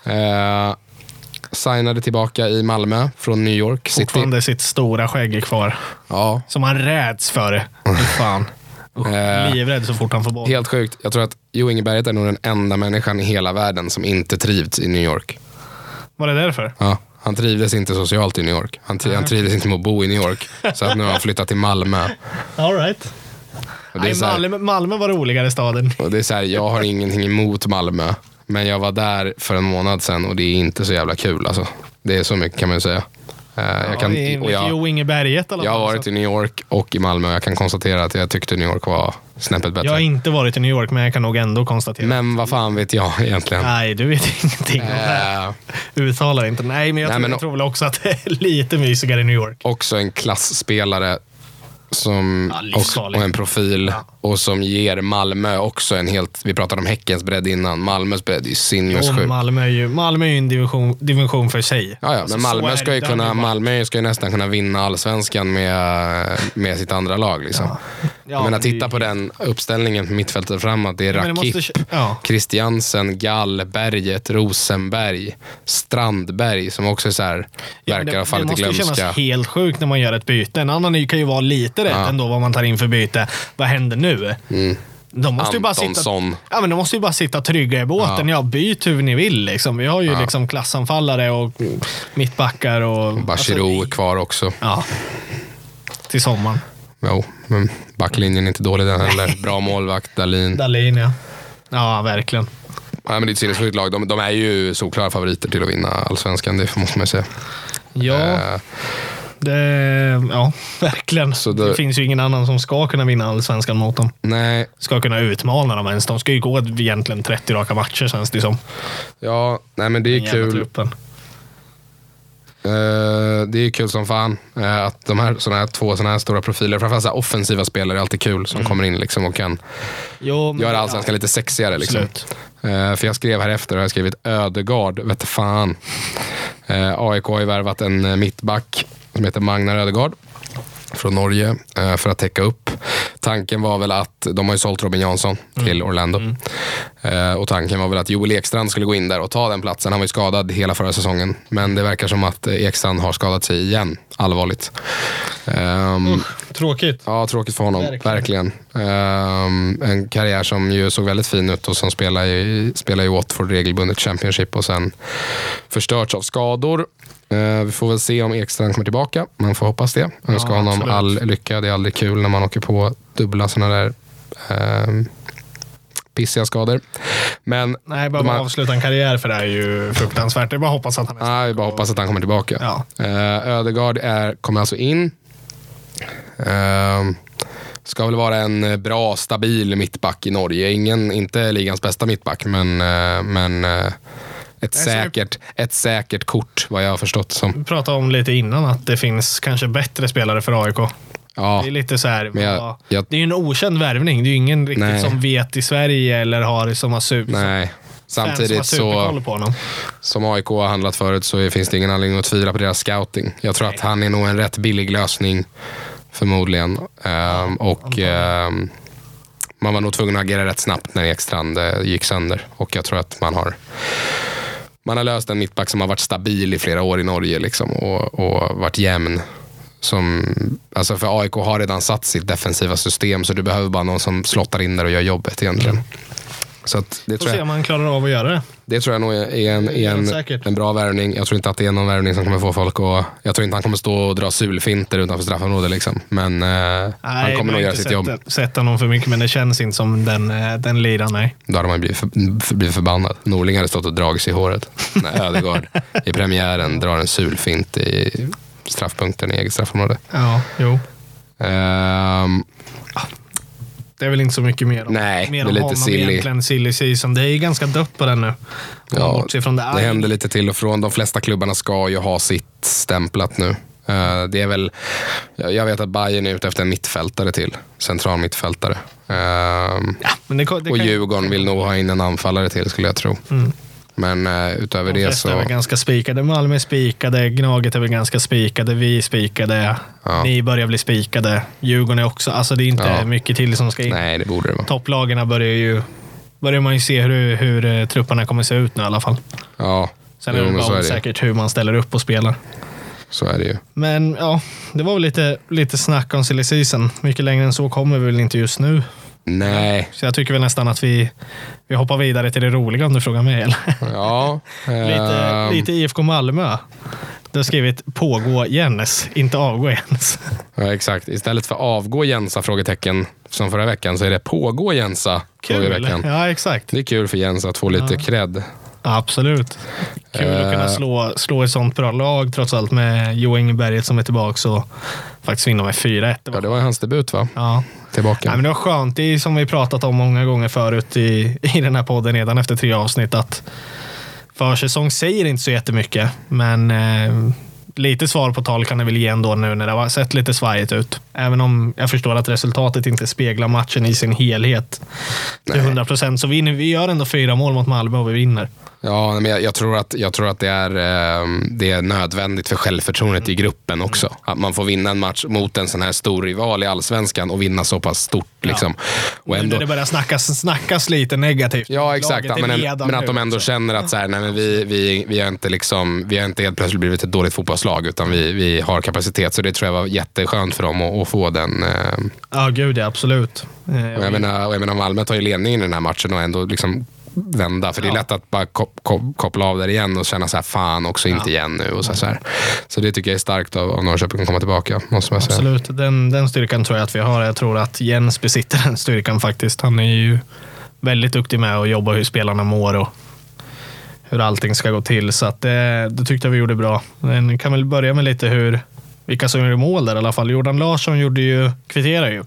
Eh, signade tillbaka i Malmö från New York City. Fortfarande sitt stora skägg kvar. Ja, Som han räds för. Fan. Usch, Eh, Livrädd så fort han får boll. helt sjukt. Jag tror att Jo Inge Berget är nog den enda människan i hela världen som inte trivts i New York. Var det därför? Ja, han trivdes inte socialt i New York. Han, tri- han trivdes inte med att bo i New York. [laughs] Så att nu har han flyttat till Malmö. All right. Och det, är så här, Malmö, Malmö var roligare staden. och det är så här, jag har ingenting emot Malmö. Men jag var där för en månad sedan och det är inte så jävla kul. Alltså. Det är så mycket kan man ju säga. Eh, jag, kan, och jag, jag har varit i New York och i Malmö och jag kan konstatera att jag tyckte New York var snäppet bättre. Jag har inte varit i New York, men jag kan nog ändå konstatera. Men vad fan vet jag [laughs] egentligen? Nej, du vet [laughs] ingenting om det. Eh, Uttalar inte. Nej, men jag, Nej, tror, men- jag tror väl också att det är lite mysigare i New York. också en klassspelare som, Ja, och, livsfarlig. och en profil Ja. och som ger Malmö också en helt, vi pratade om Häckens bredd innan, Malmös bredd är sinnessjuk. Malmö är ju, Malmö är ju en division, division för sig. Ja, ja, Alltså, men Malmö det. ska, ju Det kunna, det. Malmö ska ju nästan kunna vinna allsvenskan med, med sitt andra lag. Liksom. Ja, jag menar, det titta ju- på den uppställningen på mittfältet framåt. Det är Ja, det Rakip, måste- ja. Christiansen, Gall, Berget, Rosenberg, Strandberg som också är så här, Ja, verkar det, ha fallit det i måste ju glömska. kännas helt sjukt när man gör ett byte. En annan kan ju vara lite rätt Ja. ändå vad man tar in för byte. Vad händer nu? Mm. De måste ju bara sitta, Antonsson. ja, men de måste ju bara sitta trygga i båten. Ja, byt hur ni vill. Liksom. Vi har ju liksom klassanfallare och mittbackar. Och, Bachirou alltså, är kvar också. Ja. Till sommaren. Jo, men backlinjen är inte dålig den heller. Bra målvakt, Dahlin. Dahlin ja. Ja, verkligen. Nej, men det är ett sinnessjukt lag. De, de är ju solklara favoriter till att vinna allsvenskan, det måste man ju säga. Ja, Eh, det, ja [laughs] verkligen. Så det... det- finns ju ingen annan som ska kunna vinna allsvenskan mot dem. nej, Ska kunna utmana dem ens. De ska ju gå egentligen 30 raka matcher känns det som. ja, nej men det Den är jävla kul. truppen. Eh, det är kul som fan eh, att de här, såna här två såna här stora profiler, framförallt så offensiva spelare, är alltid kul som kommer in liksom och kan Jo, göra allsvenskan lite sexigare. Liksom. Eh, för jag skrev här efter, har jag skrivit Ödegard, vet fan. AIK har ju värvat en mittback som heter Magnar Ödegard från Norge eh, för att täcka upp. Tanken var väl att, de har ju sålt Robin Jansson till Orlando. Eh, och tanken var väl att Joel Ekstrand skulle gå in där och ta den platsen. Han var ju skadad hela förra säsongen. Men det verkar som att eh, Ekstrand har skadat sig igen, allvarligt. Ehm, Tråkigt. Ja, tråkigt för honom. Verkligen. Verkligen. Ehm, en karriär som ju såg väldigt fin ut och som spelar i, spelar i Watford regelbundet Championship och sen förstörts av skador. Eh, vi får väl se om Ekstrand kommer tillbaka. Man får hoppas det. Jag önskar Ja, honom absolut. all lycka. Det är aldrig kul när man åker på dubbla sådana där ehm, pissiga skador. Men Nej, bara har- avsluta en karriär för det är ju fruktansvärt. Det är bara att hoppas att han är vi bara hoppas att han kommer tillbaka. Ja. Uh, Ödegard är, kommer alltså in. Ehm, ska väl vara en eh, bra, stabil mittback i Norge. Ingen, inte ligans bästa mittback, men, eh, men eh, ett, säkert, ett säkert kort vad jag har förstått som. Vi pratade om lite innan att det finns kanske bättre spelare för AIK. Ja, Det är lite så här, jag- vad- jag- det är ju en okänd värvning. Det är ju ingen riktigt Nej. som vet i Sverige eller har som har su- nej. Samtidigt så, som AIK har handlat förut så finns det ingen anledning att tvivla på deras scouting. Jag tror Nej. att han är nog en rätt billig lösning förmodligen. Ehm, och ehm, man var nog tvungen att agera rätt snabbt när Ekstrand eh, gick sönder. Och jag tror att man har man har löst en mittback som har varit stabil i flera år i Norge liksom, och, och varit jämn. som, alltså för AIK har redan satt sitt defensiva system så du behöver bara någon som slottar in där och gör jobbet egentligen. Så att det, Får tror se jag, om han klarar av att göra det. det tror jag nog är en, är en, säkert. en bra värvning. Jag tror inte att det är någon värvning som kommer få folk att... Jag tror inte han kommer stå och dra sulfinter utanför straffområdet. Liksom. Men eh, han kommer nog har göra inte sitt sett, jobb. sett honom för mycket, men det känns inte som den, eh, den liraren. Nej. Då hade man blivit, för, för, blivit förbannad. Norling hade stått och dragit sig i håret. När Ödegaard [laughs] i premiären drar en sulfint i straffpunkten i eget straffområde. Ja, jo. Ehm, Det är väl inte så mycket mer om, Nej, mer det är om lite honom silly. egentligen. Silly season. Det är ganska dött på den nu. Ja, det. det händer lite till och från. De flesta klubbarna ska ju ha sitt stämplat nu. Eh, det är väl, jag vet att Bayern är ute efter en mittfältare till. Central mittfältare. Ehm, Ja, men det, det och Djurgården vill nog ha in en anfallare till skulle jag tro. Mm. Men eh, utöver De det flesta är så... väl ganska spikade. Malmö är spikade, Gnaget är väl ganska spikade, vi är spikade, Ja. ni börjar bli spikade. Djurgården är också, alltså det är inte Ja. mycket till som ska in. Nej, det borde det vara. Topplagarna börjar ju börjar man ju se hur, hur eh, trupperna kommer se ut nu i alla fall. Ja, Sen Jo, är det så bara osäkert hur man ställer upp och spelar. så är det ju. Men ja, det var väl lite, lite snack om silly season. Mycket längre än så kommer vi väl inte just nu. Nej, Så jag tycker väl nästan att vi, vi hoppar vidare till det roliga om du frågar mig. Eller? ja. [laughs] lite, ehm, lite IFK Malmö. Du har skrivit pågå Jens, inte avgå Jens. [laughs] Ja, exakt. Istället för avgå Jensa? frågetecken som förra veckan så är det pågå Jensa? Kul! frågetecken. Ja, exakt. Det är kul för Jens att få lite cred. Absolut. Kul att kunna Eh. slå, slå ett sånt bra lag trots allt med Jo Ingeberget som är tillbaka och faktiskt vinna med 4-1. Det Ja, det var hans debut va? ja. Tillbaka. Nej, men det var skönt. Det är som vi pratat om många gånger förut i, i den här podden redan efter tre avsnitt att försäsong säger inte så jättemycket, men eh, lite svar på tal kan det väl ge ändå nu när det har sett lite svajigt ut. Även om jag förstår att resultatet inte speglar matchen i sin helhet till Nej. 100 procent så vinner vi gör ändå fyra mål mot Malmö och vi vinner. Ja, men jag, jag, tror att, jag tror att det är, eh, det är nödvändigt för självförtroendet i gruppen också. Att man får vinna en match mot en sån här stor rival i allsvenskan och vinna så pass stort. Liksom. Och Nu ändå, det börjar snackas, snackas lite negativt. Ja, exakt. Är Men, en, men att de ändå känner att så här, nej, men vi, vi, vi, har inte liksom, vi har inte helt plötsligt blivit ett dåligt fotbollslag, utan vi, vi har kapacitet. Så det tror jag var jätteskönt för dem att, att få den. eh, Ja, gud ja, absolut. Eh, Och jag, menar, och jag menar, Malmö tar ju ledningen i den här matchen och ändå liksom vända. För det är Ja. lätt att bara kop, kop, koppla av där igen och känna så här, fan också inte igen nu. Och så, så, här. så det tycker jag är starkt av, av Norrköping att komma tillbaka. Måste man säga. Absolut, den, den styrkan tror jag att vi har. Jag tror att Jens besitter den styrkan faktiskt. Han är ju väldigt duktig med att jobba hur spelarna mår och hur allting ska gå till. Så att det, det tyckte jag vi gjorde bra. Men kan väl börja med lite hur, vilka som gjorde mål där i alla fall. Jordan Larsson gjorde ju, kvitterar ju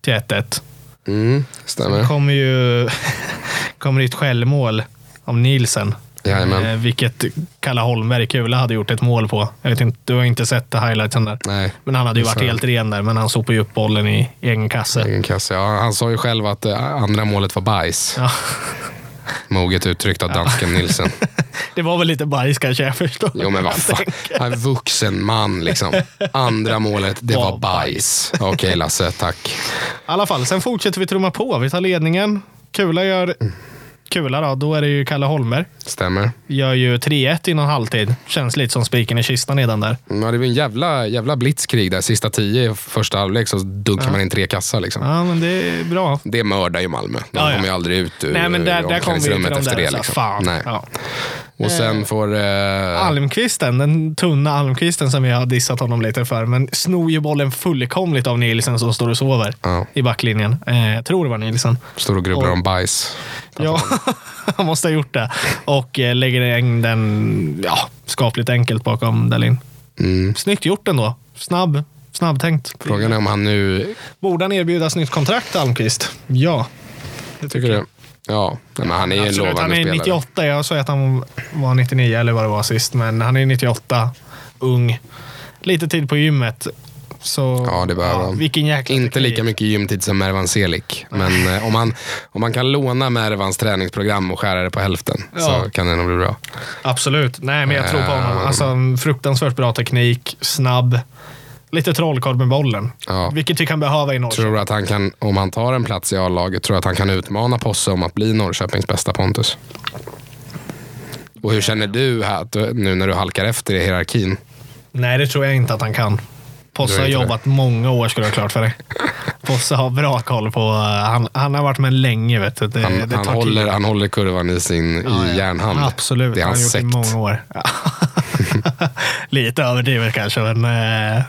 till 1-1. Mm, Sen stämmer. kommer ju [laughs] kommer ett självmål av Nielsen. Jajamän. Eh, vilket Kalle Holmberg, Kula, hade gjort ett mål på. Jag vet inte, du har inte sett highlightsen där. Nej, Men han hade ju varit helt ren där, men han sopade ju upp bollen i egen kasse. egen kasse. Ja, han sa ju själv att eh, andra målet var bajs. Ja, [laughs] Moget uttryckt av dansken Nilsen. [laughs] det var väl lite bajs kanske, jag förstår. Jo men vad fan. Är vuxen man liksom. Andra målet, det var Var bajs. Okej Lasse, tack. I alla fall, sen fortsätter vi trumma på. Vi tar ledningen. Kula gör... Kula då, då är det ju Kalle Holmberg. Stämmer. Gör ju 3-1 innan halvtid. Känns lite som spiken i kistan redan där. Ja, det blir en jävla, jävla blitzkrig där. Sista tio i första halvlek så dunkar man in tre kassar. Liksom. Ja, men det är bra. Det mördar ju Malmö. De Ja, ja. kommer ju aldrig ut ur Nej, men där, där kom vi till omklädningsrummet de efter där. det. så här, Liksom. Fan. Nej. Ja. Och sen får... Eh, Almqvisten, den tunna Almqvisten som vi har dissat honom lite för, men snor ju bollen fullkomligt av Nielsen som står och sover ja, i backlinjen. Eh, jag tror det var Nielsen. står och grubblar Och- om bajs. Ja, [laughs] han måste ha gjort det. Och eh, lägger in den ja, skapligt enkelt bakom Dahlin. Mm. Snyggt gjort ändå. Snabb, snabbtänkt. Frågan är om han nu... Borde han erbjudas nytt kontrakt, Almqvist? Ja. Det Tycker du? Ja, men han är ju en Absolut, lovande han är spelare. 98. Jag sa att han var 99 eller vad det var sist, men han är 98. Ung. Lite tid på gymmet. Så, Ja, det behöver han. Vilken jäkla Inte lika mycket gymtid som Mervan Selik. Men eh, om, man, om man kan låna Mervans träningsprogram och skära det på hälften Ja. så kan det nog bli bra. Absolut. Nej, men jag tror på honom. Ehm. Alltså, fruktansvärt bra teknik, snabb. Lite trollkarl med bollen. Ja. Vilket vi kan behöva i Norrköping. Tror att han kan, om han tar en plats i A-laget, tror du att han kan utmana Posse om att bli Norrköpings bästa Pontus? Och hur känner du här, nu när du halkar efter i hierarkin? Nej, det tror jag inte att han kan. Posse har jobbat många år ska du ha klart för dig. [laughs] Posse har bra koll på... Han, han har varit med länge vet du. Det, Han, det han, tid. håller, han håller kurvan i sin Ja, i järnhand. Absolut, Det är han har gjort det i sekt. många år. [laughs] [laughs] Lite överdrivet kanske, men... eh,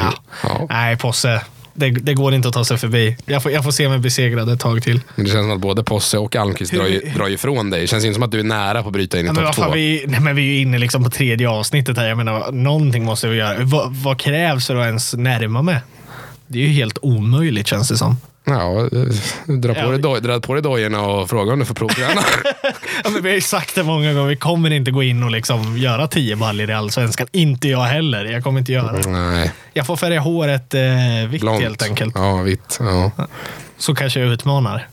ja. Ja. Nej, Posse. Det, det går inte att ta sig förbi. Jag får, jag får se mig besegrad ett tag till. Men det känns som att både Posse och Almqvist drar, ju, drar ifrån dig. Det känns inte som att du är nära på att bryta in i Ja, topp två. vi, nej, men vi är ju inne liksom på tredje avsnittet här. Jag menar, någonting måste vi göra. Vad, vad krävs för att ens närma mig? Det är ju helt omöjligt känns det som. Ja, dra på, Ja, dig, dra på dig dojorna och fråga om du får provträna. [laughs] Ja, men vi har ju sagt det många gånger. Vi kommer inte gå in och liksom göra tio baller i Allsvenskan. Inte jag heller. Jag kommer inte göra det. Nej, Jag får färga håret eh, vitt blont. helt enkelt. Ja, vitt. Ja. Så kanske jag utmanar.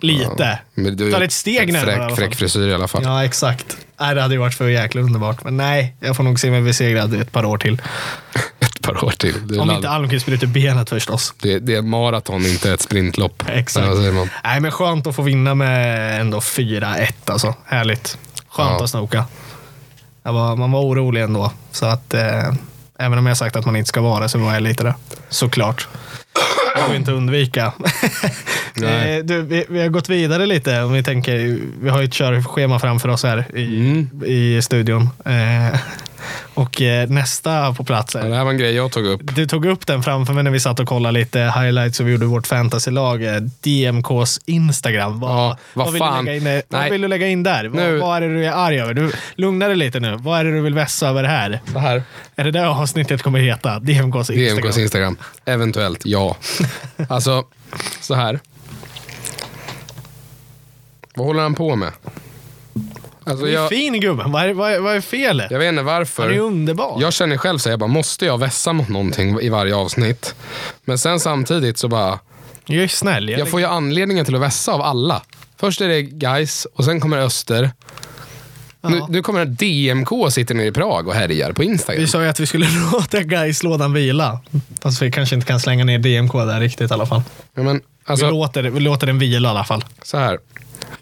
Lite. Men du, Tar ett steg närmare fräck, fräck frisyr i alla fall. Ja, exakt. Nej, det hade ju varit för jäkla underbart. Men nej, jag får nog se mig besegrad ett par år till. Par år till. Om inte Almqvist bryter benet förstås. det, det är maraton, inte ett sprintlopp. Exakt. Nej, men skönt att få vinna med ändå 4-1 alltså. Härligt. Skönt Ja. att snoka. Var, man var orolig ändå. Så att eh, även om jag sagt att man inte ska vara det så var jag lite det. Såklart. Det går inte undvika. [laughs] Eh, du, vi, vi har gått vidare lite. Om vi, tänker, vi har ett körschema framför oss här i, Mm. i studion. Eh, och eh, nästa på plats Ja, är det här var en grej jag tog upp. du tog upp den framför mig när vi satt och kollade lite highlights och vi gjorde vårt fantasylag. DMKs Instagram. Vad, Ja, vad vill fan. Du lägga in, vad vill du lägga in där? Vad, vad är det du är arg över? Du, lugna dig lite nu. Vad är det du vill vässa över här? Det här. Är det det avsnittet kommer heta? DMKs Instagram? DMKs Instagram. Eventuellt, ja. [laughs] Alltså, så här. Vad håller han på med? Alltså, Du är jag, fin gubben. Vad är, vad, är, vad är felet? jag vet inte Han är varför. underbar. Jag känner själv så här, jag bara, måste jag vässa mot någonting i varje avsnitt? Men sen samtidigt så bara, Jag är snäll. Jag, jag får ju anledningen till att vässa av alla. Först är det guys och sen kommer Öster. Nu, nu kommer DMK och sitter nere i Prag och härjar på Instagram. Vi sa ju att vi skulle [laughs] låta Gais-lådan vila. Fast vi kanske inte kan slänga ner DMK där riktigt i alla fall. Ja, men, vi, alltså, låter, vi låter den vila i alla fall. så här.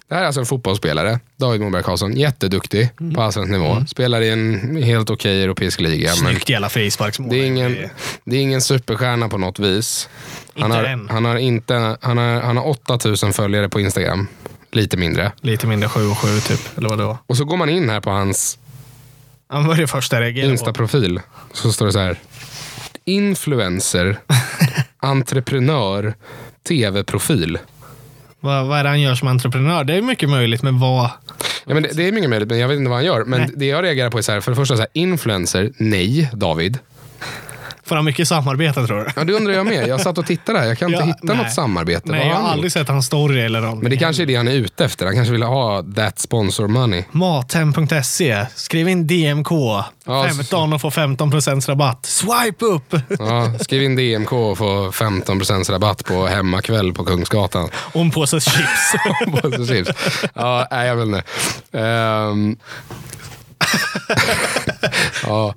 Det här är alltså en fotbollsspelare, David Moberg Karlsson. Jätteduktig på allsvensk nivå. Spelar i en helt okej europeisk liga. Snyggt jävla frisparksmål. det, är ingen, det är ingen superstjärna på något vis. Han har, han har, inte, han har, han har 8000 följare på Instagram. Lite mindre. Lite mindre 7 och 7 typ. Eller vad det var. Och så går man in här på hans Han var det första jag reagerade på. Insta-profil. Så står det så här. Influencer, [laughs] entreprenör, tv-profil. Vad, vad är det han gör som entreprenör? Det är mycket möjligt, men vad? Ja, men det, det är mycket möjligt, men jag vet inte vad han gör. Men Nej. det jag reagerar på är så här, för det första, så här, influencer, nej, David. Får han mycket samarbete tror du? Ja, det undrar jag med. Jag satt och tittade här, jag kan inte Ja, hitta nej. något samarbete. Nej, Vad jag har han aldrig gjort? sett hans story eller någonting. Men det kanske är det han är ute efter. Han kanske vill ha that sponsor money. Mathem.se. Skriv in DMK. Ja, 15 och få 15% rabatt. Swipe upp! Ja, skriv in DMK och få 15% rabatt på hemmakväll på Kungsgatan. Och en påse chips. [laughs] Påse chips. Ja, nej, jag vet inte. Ehm. [laughs] ja,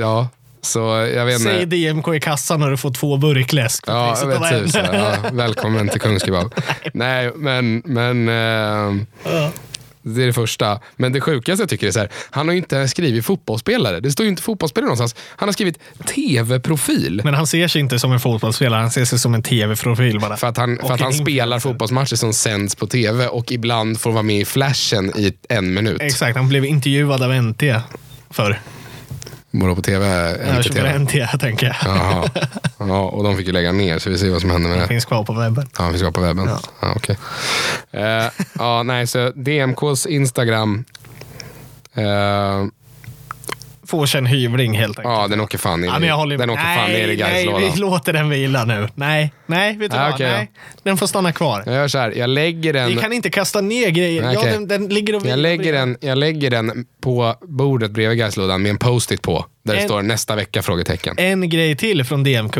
ja, så jag vet Säg. DMK i kassan och du får två burkläsk. Ja, jag vet en. tusen. Ja, välkommen till Kungskebab. [laughs] Nej, men, men ehm, Ja. det är det första. Men det sjukaste jag tycker är så här, han har ju inte skrivit fotbollsspelare. Det står ju inte fotbollsspelare någonstans. Han har skrivit tv-profil. Men han ser sig inte som en fotbollsspelare, han ser sig som en tv-profil bara. För att han, för att han spelar fotbollsmatcher som sänds på tv och ibland får vara med i flashen i en minut. Exakt, han blev intervjuad av NT för. Bara på tv, Jag köper tv. NT, tänker jag. Jaha. [laughs] Ja, och de fick ju lägga ner, så vi ser vad som händer med det. Finns kvar på webben. Ja, vi ska på webben. Ja. Ja. okej. Eh, ja, nej, så DMKs Instagram. Eh, Får sig en hyvling helt enkelt. ja, den åker fan ner, Ja, men jag håller den åker fan ner i nej, vi låter den vila nu. Nej, nej, vet du Ja, vad? okej, nej. Den får stanna kvar. Jag gör så här, jag lägger den... Vi kan inte kasta ner grejer. Nej, Ja, okej. den, den ligger och. Jag lägger, den, jag lägger den på bordet bredvid Gaislådan med en post-it på. Där det En- står nästa vecka? frågetecken. En grej till från DMK.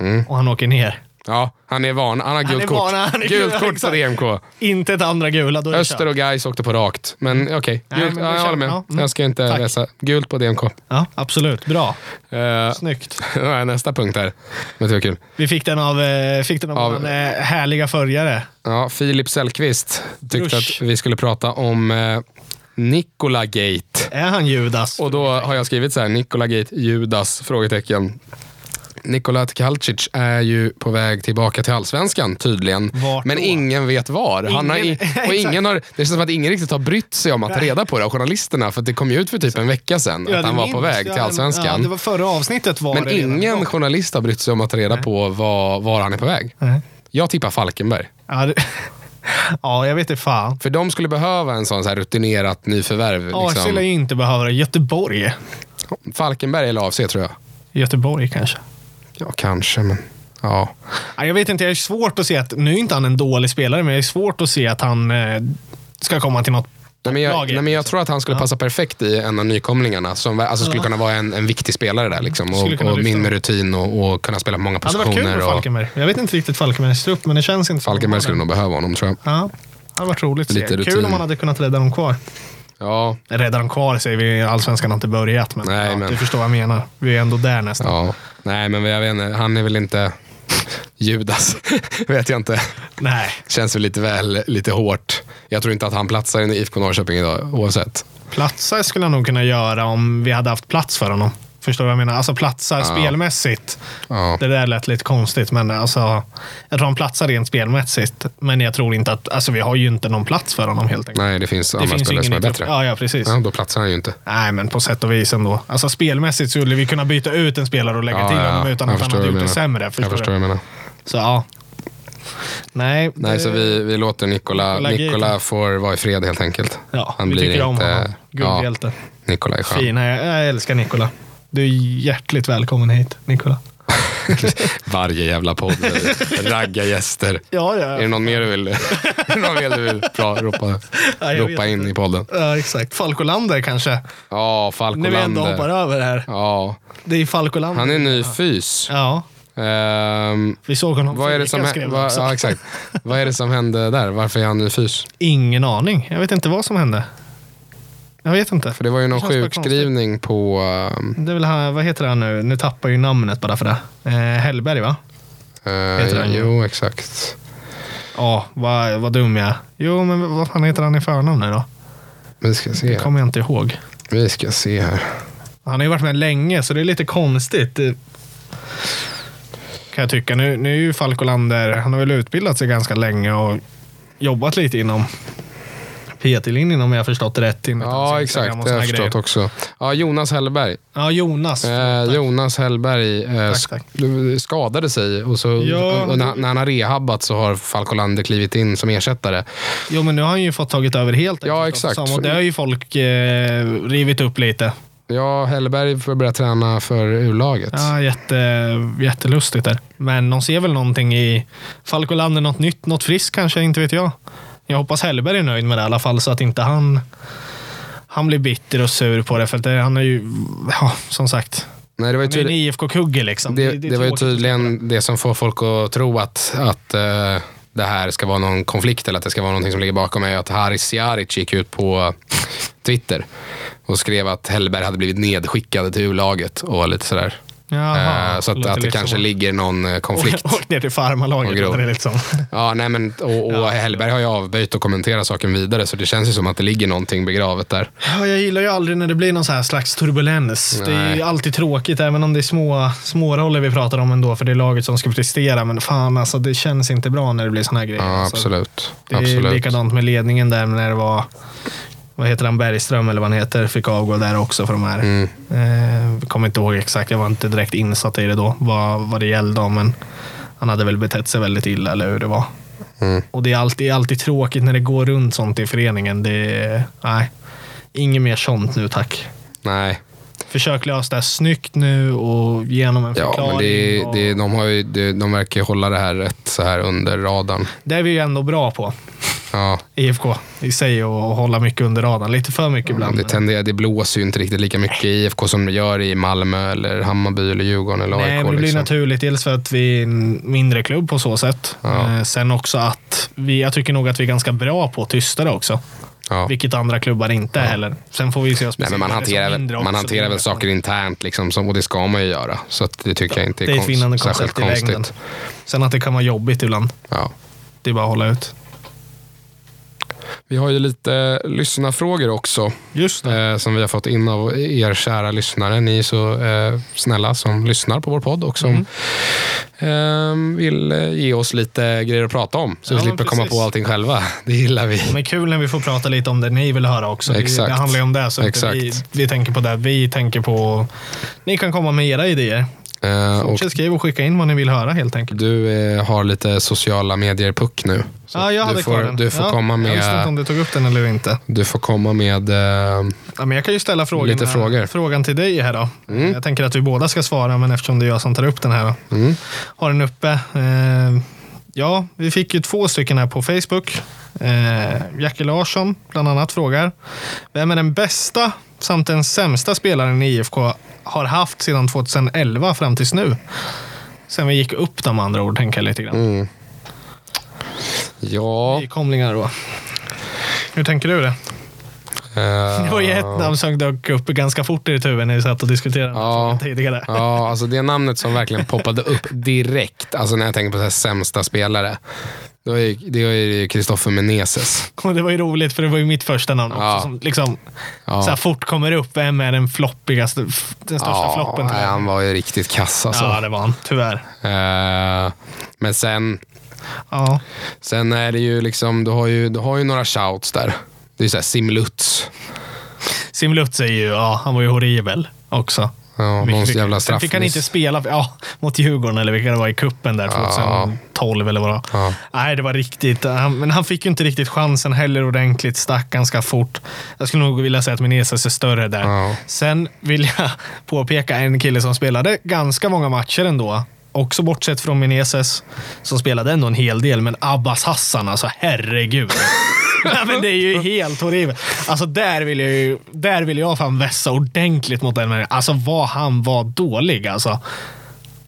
Mm. Och han åker ner. Ja, han är van. Han har Han gult är kort. van, han gult gul, kort exakt. DMK. Inte ett andra gula. Då det Öster och Gais åkte på rakt. Men okej, Nej, Gult- men ja, vi jag håller med. Ja, mm. Jag ska inte Tack. läsa. Gult på DMK. Ja, absolut. Bra. Uh, Snyggt. [laughs] nästa punkt här. Vet du vad kul? Vi fick den av, eh, fick den av, Av- av eh, härliga följare. Ja, Filip Sellqvist tyckte Usch. att vi skulle prata om eh, Nikola Gate. Är han Judas? Och då har jag skrivit så här, Nikola Gate, Judas? Frågetecken. Nikola Tkalcic är ju på väg tillbaka till allsvenskan tydligen. Vart men då? ingen vet var. Han har, Ingen- i- [laughs] och ingen har, det känns som att ingen riktigt har brytt sig om att ta reda på det av journalisterna. För att det kom ju ut för typ en vecka sedan Ja, att han var på väg till allsvenskan. Ja, det var förra avsnittet var men det ingen journalist har brytt sig om att ta reda på var, var han är på väg. Nej. Jag tippar Falkenberg. Ja, det... [laughs] ja, jag vet inte fan. För de skulle behöva en sån så här rutinerat nyförvärv. Lär Liksom. ju inte behöva det. Göteborg. Falkenberg eller AFC tror jag. Göteborg kanske. Ja, kanske, men ja. Ja, jag vet inte, jag är svårt att se att, nu är inte han en dålig spelare, men jag är svårt att se att han eh, ska komma till något Nej, men jag, Laget, nej, men jag liksom. tror att han skulle Ja. passa perfekt i en av nykomlingarna. Som alltså, skulle Ja. kunna vara en, en viktig spelare där. Liksom, och, och min med rutin och, och kunna spela på många Det hade varit kul positioner. med och Falkenberg. Jag vet inte riktigt Falkenbergs trupp, men det känns inte Falkenberg skulle nog behöva honom tror jag. Ja, det hade varit roligt att se. Kul om man hade kunnat rädda dem kvar. Ja, dem kvar säger vi, allsvenskan har inte börjat. Men, Nej, ja, men- du förstår vad jag menar. Vi är ändå där nästan. ja. Nej, men jag vet inte. Han är väl inte Judas. [laughs] vet jag inte. Nej, Känns väl lite väl lite hårt. Jag tror inte att han platsar i IFK Norrköping idag oavsett. platsa skulle han nog kunna göra om vi hade haft plats för honom. Förstår du vad jag menar? Alltså platsar spelmässigt. Ja. Det där lät lite konstigt, men alltså, jag tror han platsar rent spelmässigt. Men jag tror inte att, alltså vi har ju inte någon plats för honom helt enkelt. Nej, det finns det andra finns spelare som är bättre. Ja, ja, precis. Ja, då platsar han ju inte. Nej, men på sätt och vis ändå. Alltså spelmässigt skulle vi kunna byta ut en spelare och lägga Ja, till ja, honom utan jag att han förstår hade gjort du det sämre. Jag Förstår förstår du? vad jag menar. Så ja. Nej. Nej, det- så vi, vi låter Nikola, Nikola får vara i fred helt enkelt. Ja, han vi blir tycker om inte- honom. Guldhjälte. Nikola är skön. Fin. Jag, jag älskar Nikola. Du är hjärtligt välkommen hit, Nikola. [laughs] Varje jävla podd. Ragga gäster. [laughs] Ja, ja. Är det någon mer du vill, [laughs] någon mer du vill bra, ropa, Ja, ropa in i podden? Ja, exakt. Falkolander kanske. Ja, När vi ändå hoppar Falkolander. över här. Ja, Det är Falkolander. han är ny fys. Ja, Ehm, vi såg honom vad, är det som, också. ja, exakt. vad är det som hände där? Varför är han ny fys? Ingen aning. Jag vet inte vad som hände. Jag vet inte. För det var ju någon Det sjukskrivning på... ehm, Det är väl han, vad heter han nu? Nu tappar jag ju namnet bara för det. Eh, Hellberg va? eh, Heter han jo, exakt. Ja, vad, vad dum jag är. Jo, men vad fan heter han i förnamn nu då? Vi ska Det se. här. kommer jag inte ihåg. Vi ska se här. Han har ju varit med länge, så det är lite konstigt. Det- Kan jag tycka. Nu, nu är ju Falkolander, han har väl utbildat sig ganska länge och jobbat lite inom PT-linjen om jag har förstått det rätt. Ja, Instagram exakt. Det har jag förstått grejer. också. Ja, Jonas Hellberg. Ja, Jonas. Eh. Jonas Hellberg eh, Tack, tack. sk- skadade sig och, så, Ja. och när, när han har rehabbat så har Falkolander klivit in som ersättare. Jo, men nu har han ju fått tagit över helt. Ja, exakt. Och det har ju folk eh, rivit upp lite. Ja, Hellberg får börja träna för U-laget. Ja, jätte, jättelustigt där. Men de ser väl någonting i Falkolander, något nytt, något friskt kanske, inte vet jag. Jag hoppas Hellberg är nöjd med det i alla fall så att inte han han blir bitter och sur på det. För det, han är ju, ja, som sagt, Nej, det var ju han är en. IFK-kugge liksom. Det, det, var ju tydligen det som får folk att tro att, att eh, det här ska vara någon konflikt eller att det ska vara någonting som ligger bakom är att Haris Siaric gick ut på Twitter och skrev att Hellberg hade blivit nedskickad till U-laget och lite sådär. Jaha, Eh, så att, att det kanske så. ligger någon eh, konflikt. Åk, åk ner till farmarlaget. Och grov. låter det lite som. [laughs] Ja, nej, men, och, och Hellberg har ju avböjt att kommentera saken vidare så det känns ju som att det ligger någonting begravet där. Ja, jag gillar ju aldrig när det blir någon så här slags turbulens. Det är ju Nej. alltid tråkigt, även om det är små, små roller vi pratar om ändå, för det är laget som ska prestera. Men fan, alltså, det känns inte bra när det blir såna här grejer. Ja, alltså, absolut. det är absolut. likadant med ledningen där när det var, vad heter han, Bergström eller vad han heter, fick avgå där också för de här. Mm. Eh, kommer inte ihåg exakt, jag var inte direkt insatt i det då, vad, vad det gällde om, men han hade väl betett sig väldigt illa eller hur det var. Mm. Och det är alltid, alltid tråkigt när det går runt sånt i föreningen. Det är, nej, inget mer sånt nu tack. Nej, Försök lösa det här snyggt nu och genom en ja, förklaring. men det, och, det, de, har ju, de verkar ju hålla det här rätt så här under radarn. det är vi ju ändå bra på, Ja, IFK i sig, och hålla mycket under radarn. Lite för mycket ibland. det, tenderar, det blåser ju inte riktigt lika mycket i IFK som det gör i Malmö, eller Hammarby, eller Djurgården eller AIK. Nej, men det blir liksom. naturligt. Dels för att vi är en mindre klubb på så sätt. Ja. Eh, sen också att vi, jag tycker nog att vi är ganska bra på att tysta det också. ja. Vilket andra klubbar inte är heller. Sen får vi se oss Nej, men man hanterar, väl, man hanterar väl saker internt liksom, som, och det ska man ju göra. Så det tycker jag inte är, Det är ett konst, särskilt koncept i längden. konstigt. Sen att det kan vara jobbigt ibland. Ja. Det är bara att hålla ut. Vi har ju lite lyssnarfrågor också. Just det. Eh, som vi har fått in av er kära lyssnare. Ni är så eh, snälla som lyssnar på vår podd och som Mm. eh, vill eh, ge oss lite grejer att prata om. Så Ja, vi slipper komma på allting själva. [laughs] Det gillar vi. Men kul när vi får prata lite om det ni vill höra också. Det, Exakt. det handlar ju om det. Så Exakt. vi, vi tänker på det. Vi tänker på... Ni kan komma med era idéer. Eh, Fortsätt skriva och skicka in vad ni vill höra helt enkelt. du eh, har lite sociala medier-puck nu. Så Ja, jag hade du får, kvar den. Du får, ja, komma Jag visste inte om med, du tog upp den eller inte. du får komma med... Eh, Ja, men jag kan ju ställa frågorna, Lite frågor. frågan till dig här då. Mm. Jag tänker att vi båda ska svara, men eftersom det är jag som tar upp den här. Då. mm, Har den uppe. Eh, ja, vi fick ju två stycken här på Facebook. Eh, Jackie Larsson bland annat frågar. Vem är den bästa samt den sämsta spelaren i IFK har haft sedan 2011 fram tills nu? Sen vi gick upp de andra ord, tänker jag lite grann. mm. Ja. Nykomlingar då. Hur tänker du det? eh, [laughs] Det var ju ett namn som dök upp ganska fort i ditt huvud när vi satt och diskuterade Ja. tidigare. Ja, alltså det namnet som verkligen poppade upp direkt, alltså när jag tänker på så här sämsta spelare, det var ju, det var ju Kristoffer Meneses. [laughs] Och det var ju roligt för det var ju mitt första namn också. Ja. Som liksom Ja. så här fort kommer upp. Vem är den floppigaste, den största floppen? nej, han var ju riktigt kass alltså. Ja, det var han. Tyvärr. Eh, men sen, Ja. sen är det ju liksom, du har ju, du har ju några shouts där. Det är så här Sim Lutz. Sim Lutz är ju, ja, han var ju horribel också. Ja, någon Vilket- jävla Sen fick han straffmiss. inte spela ja, mot Djurgården eller vilka det var i kuppen där 2012 eller vad det. Ja. Nej, det var riktigt. Han, men han fick ju inte riktigt chansen heller ordentligt. Stack ganska fort. Jag skulle nog vilja säga att Menezes är större där. Ja. Sen vill jag [laughs] påpeka en kille som spelade ganska många matcher ändå. Också bortsett från Menezes, som spelade ändå en hel del. Men Abbas Hassan, alltså herregud. [laughs] Nej, men det är ju helt horribelt. Alltså där vill jag ju, där vill jag fan vässa ordentligt mot den människan. Alltså vad han var dålig alltså.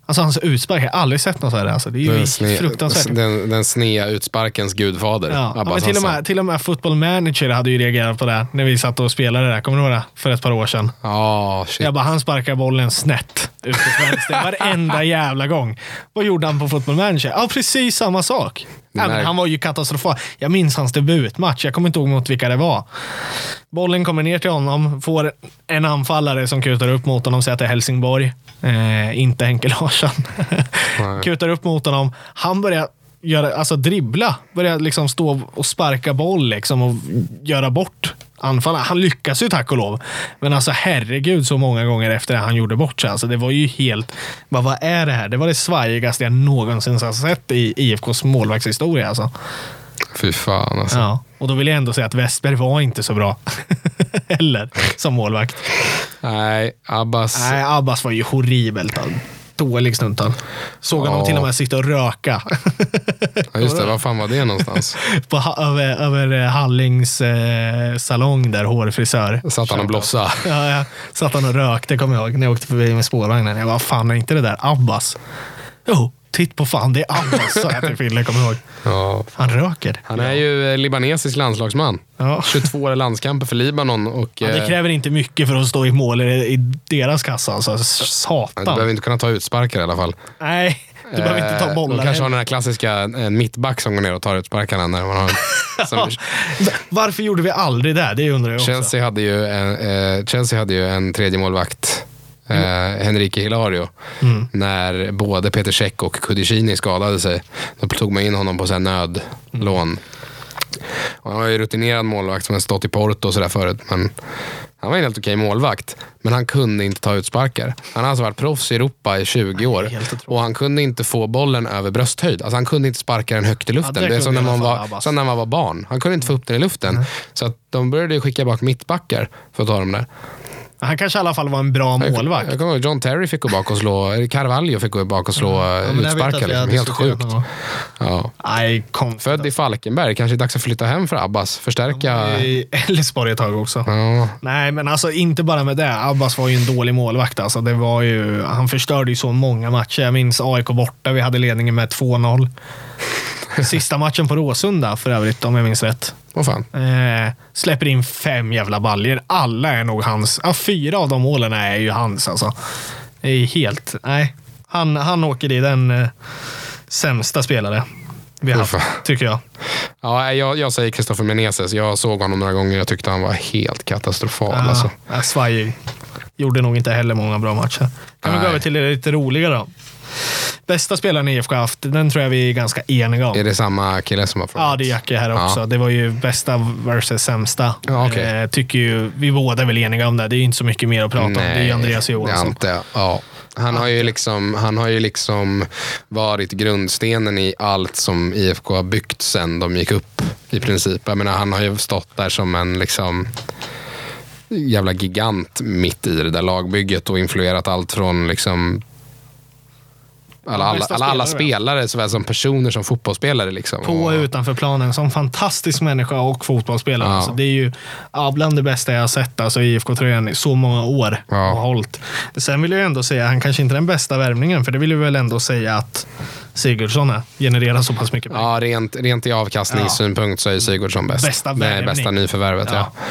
Alltså hans utspark, jag har aldrig sett något sådär. Alltså, det är ju Den, sne, fruktansvärt. den, den snea utsparkens gudfader. Ja, ja, men till, och med, till och med Football Manager hade ju reagerat på det när vi satt och spelade det där. Kommer du ihåg det? För ett par år sedan. Ja, shit. Jag bara, han sparkar bollen snett ut till vänster varenda jävla gång. Vad gjorde han på Football Manager? Ja, precis samma sak. Märk- han var ju katastrofal. Jag minns hans debutmatch. Jag kommer inte ihåg mot vilka det var. Bollen kommer ner till honom, får en anfallare som kutar upp mot honom, säger att det är Helsingborg. Eh, inte Henke Larsson. [laughs] Kutar upp mot honom. Han börjar göra, alltså dribbla, börjar liksom stå och sparka boll liksom och göra bort anfallaren. Han lyckas ju tack och lov. Men alltså herregud så många gånger efter det han gjorde bort sig. Alltså, det var ju helt, vad, vad är det här? Det var det svajigaste jag någonsin har sett i IFKs målvaktshistoria. Alltså. Fy fan alltså. Ja. Och då vill jag ändå säga att Westberg var inte så bra. [laughs] Heller, som målvakt. Nej, Abbas. Nej, Abbas var ju horribelt. Dålig stundtall. Såg honom Ja. till och med sitta och röka. Ja, just det, var fan var det någonstans? [laughs] på, över, över eh, Hallings eh, salong där, hårfrisör. Satt han och blossa. [laughs] Ja, ja. Satt han och rökte, kommer jag ihåg, när jag åkte förbi med spårvagnen. Jag bara, fan är inte det där Abbas? Jo, titt på fan, det är Abbas, sa jag till Fille, kommer ihåg. Ja. Han röker. Han är ju eh, libanesisk landslagsman. Ja. 22 landskamper för Libanon. Och, Ja, det eh, kräver inte mycket för att stå i mål i, deras kassa. Alltså. du Satan. behöver inte kunna ta utsparkar i alla fall. Nej, du behöver inte ta Eh, bollar. De kanske har den här klassiska eh, mittback som går ner och tar utsparkarna. När man har, [laughs] som, Varför gjorde vi aldrig det? Det undrar jag också. Chelsea, hade ju en, eh, Chelsea hade ju en tredje målvakt eh, Henrique Hilario. Mm. När både Peter Cech och Kudicini skadade sig. Då tog man in honom på så här nödlån. Och han var ju rutinerad målvakt som har stått i Porto och sådär förut. Men han var en helt okej målvakt. Men han kunde inte ta utsparkar. Han har alltså varit proffs i Europa i 20 år. Och han kunde inte få bollen över brösthöjd. Alltså han kunde inte sparka den högt i luften. det det är som när, man var, som när man var barn. Han kunde inte få upp den i luften. Så att de började skicka bak mittbackar för att ta dem där. Han kanske i alla fall var en bra målvakt. Jag kommer ihåg John Terry fick gå bak och slå, Carvalho fick gå bak och slå Ja, att utsparkar. Liksom. Helt sjukt. Ja. Nej. Född i Falkenberg, kanske är dags att flytta hem för Abbas. Förstärka. I Elfsborg ett tag också. Ja, Nej, men alltså inte bara med det. Abbas var ju en dålig målvakt. Alltså, det var ju, han förstörde ju så många matcher. Jag minns AIK borta. Vi hade ledningen med 2-0. [laughs] Sista matchen på Råsunda för övrigt, om jag minns rätt. Vad fan. Eh, släpper in fem jävla baljer. Alla är nog hans. Ja, fyra av de målen är ju hans alltså. Det är helt... Nej. Han, han åker i den eh, sämsta spelare. vi har haft, tycker jag. Ja, jag, jag säger Kristoffer Menezes. Jag såg honom några gånger. Jag tyckte han var helt katastrofal. Ja, Alltså. ja, svajig. Gjorde nog inte heller många bra matcher. Kan vi gå Nej. över till det lite roligare då? Bästa spelaren IFK haft, den tror jag vi är ganska eniga om. Är det samma kille som har frågat? Ja, det är Jacke här också. Ja. Det var ju bästa versus sämsta. Ja, okej. eh, tycker ju, vi båda är väl eniga om det. Det är inte så mycket mer att prata om. Det är ju Andreas Johansson. Ante, ja. Han har, ju liksom, han har ju liksom varit grundstenen i allt som IFK har byggt sen de gick upp i princip. Jag menar, han har ju stått där som en liksom jävla gigant mitt i det där lagbygget och influerat allt från liksom alla, alla, alla, alla spelare. såväl som personer som fotbollsspelare. Liksom. På och utanför planen. Som fantastisk människa och fotbollsspelare. Ja. Alltså, det är ju ja, bland det bästa jag har sett alltså, IFK-tröjan i så många år. Ja. Och hållit. Sen vill jag ändå säga, han kanske inte är den bästa värvningen. För det vill jag väl ändå säga att Sigurdsson är. Genererar så pass mycket pengar. Ja, rent, rent i avkastningssynpunkt så är Sigurdsson bäst. Bästa Nej, värvning. bästa nyförvärvet, ja. Ja.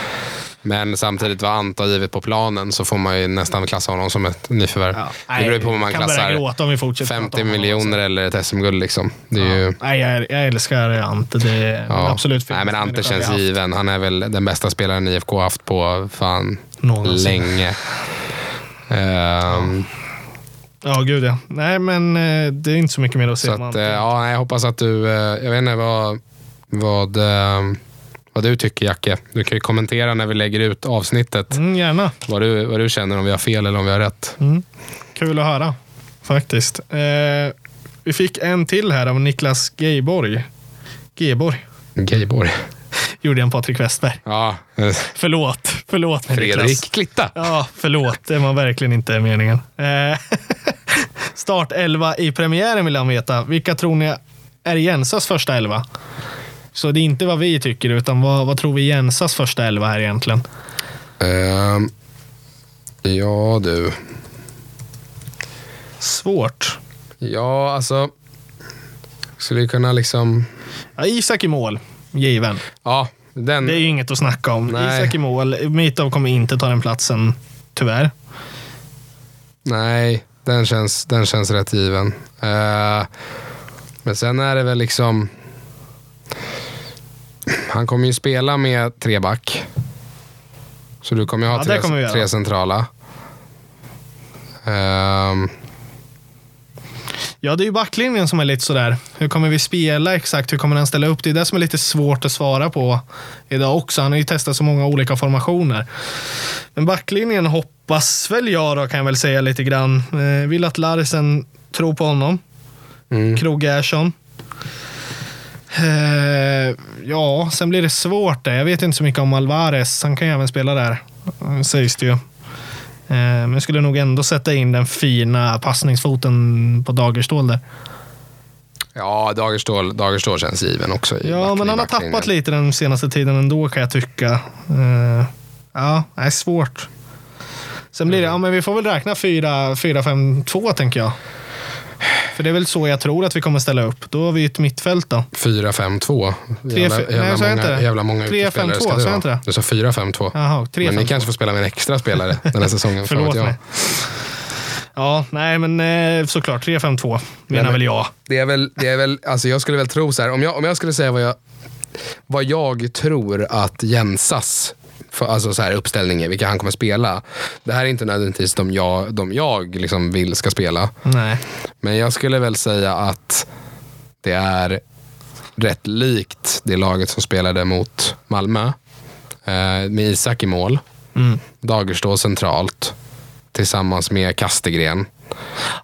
Men samtidigt vad Anta givit på planen så får man ju nästan klassa honom som ett nyförvärv. Ja. Det beror på om man kan klassar gråta om vi fortsätter prata 50 om honom miljoner eller ett SM-guld. Liksom. Är ju, Nej, jag, jag älskar Ante. Det är ja. absolut Nej, men Ante känns given. Han är väl den bästa spelaren IFK har haft på fan någonsin. länge. Ehm, Ja, gud ja. Nej, men eh, det är inte så mycket mer att säga om Ante. eh, ja, jag hoppas att du, eh, jag vet inte vad, vad, eh, vad du tycker Jacke. Du kan ju kommentera när vi lägger ut avsnittet. Mm, gärna. Vad du, vad du känner om vi har fel eller om vi har rätt. Mm. Kul att höra, faktiskt. Eh, vi fick en till här av Niklas Geiborg. Geborg. Gayborg. [laughs] Gjorde en Patrik Westberg. Ja, [laughs] Förlåt. Förlåt mig, Niklas. Fredrik Klitta. Ja, förlåt. Det var verkligen inte meningen. Eh, [laughs] Start 11 i premiären vill han veta. Vilka tror ni är Jensas första elva? Så det är inte vad vi tycker, utan vad, vad tror vi Jensas första elva här egentligen? Ehm, ja du. Svårt. Ja, alltså. Skulle vi kunna liksom... Ja, Isak i mål, given. Ja, den... Det är ju inget att snacka om. Nej. Isak i mål. Mitov kommer inte ta den platsen, tyvärr. Nej, den känns, den känns rätt given. Eh, men sen är det väl liksom... Han kommer ju spela med tre back. Så du kommer ju ha Ja, tre, kommer tre centrala. Ehm, Ja, det är ju backlinjen som är lite sådär. Hur kommer vi spela exakt? Hur kommer han ställa upp? Det är det som är lite svårt att svara på idag också. Han har ju testat så många olika formationer. Men backlinjen hoppas väl jag då, kan jag väl säga lite grann. Eh, vill att Larsen tror på honom. mm. Krog Gerson. Eh, ja, sen blir det svårt där. Jag vet inte så mycket om Alvarez. Han kan ju även spela där, eh, sägs det ju. Eh, men jag skulle nog ändå sätta in den fina passningsfoten på Dagerstål där. Ja, Dagerstål, Dagerstål känns given också. Ja, back- men han har tappat lite den senaste tiden ändå kan jag tycka. Ja, det är svårt. Sen blir det, ja men vi får väl räkna 4-5-2 tänker jag. För det är väl så jag tror att vi kommer ställa upp. Då har vi ett mittfält då. 4-5-2. Tre- Jävla, nej, jävla, inte många, jävla många 3-5-2, utespelare ska sa det vara. det? Du sa 4-5-2. Jaha, 3 Men ni kanske får spela med en extra spelare den här säsongen. [laughs] Förlåt jag. mig. Ja, nej men eh, såklart 3-5-2 menar men- väl jag. Det är väl, det är väl, alltså jag skulle väl tro så här, om jag, om jag skulle säga vad jag, vad jag tror att Jensas för, alltså så här, uppställning är, vilka han kommer spela. Det här är inte nödvändigtvis de jag, de jag liksom vill ska spela. Nej. Men jag skulle väl säga att det är rätt likt det laget som spelade mot Malmö. Eh, med Isak i mål, Mm. Dagerstål centralt tillsammans med Kastegren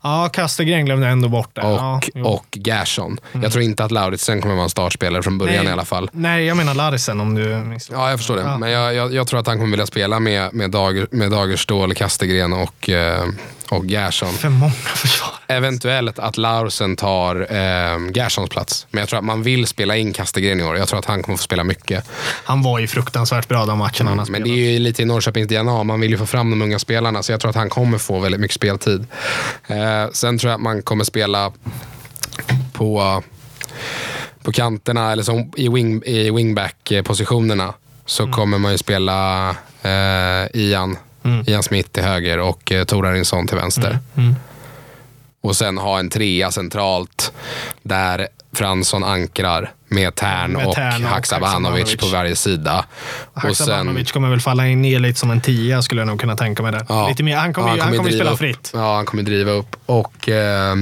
Ja, Kastegren glömde ändå bort det. och, ja. Mm. och Gerson. Jag tror inte att Lauritsen kommer vara en startspelare från början Nej. i alla fall. Nej, jag menar Larsen om du missförstår. Ja, jag förstår det. Ja. Men jag, jag, jag tror att han kommer vilja spela med, med, Dager, med Dagerstål, Kastegren och, eh, och Gerson. För många försvar. Eventuellt att Laursen tar eh, Gerssons plats. Men jag tror att man vill spela in Kastegren i år. Jag tror att han kommer få spela mycket. Han var ju fruktansvärt bra de matcherna han har Men det är ju lite i Norrköpings DNA. Man vill ju få fram de unga spelarna. Så jag tror att han kommer få väldigt mycket speltid. Eh, sen tror jag att man kommer spela på, på kanterna, eller som i, wing, i wingback-positionerna. Så kommer man ju spela eh, Ian, Mm. Ian Smith till höger och eh, Tor Arinsson till vänster. Mm. Och sen ha en trea centralt där Fransson ankrar med Tern Med och Tern och Haksabanovic Haksabanovic. på varje sida. Och sen, Haksabanovic kommer väl falla in ner lite som en tia skulle jag nog kunna tänka mig. Där. Ja. Lite mer, han kommer, Ja, han kommer spela upp. fritt. Ja, han kommer driva upp. Och, eh,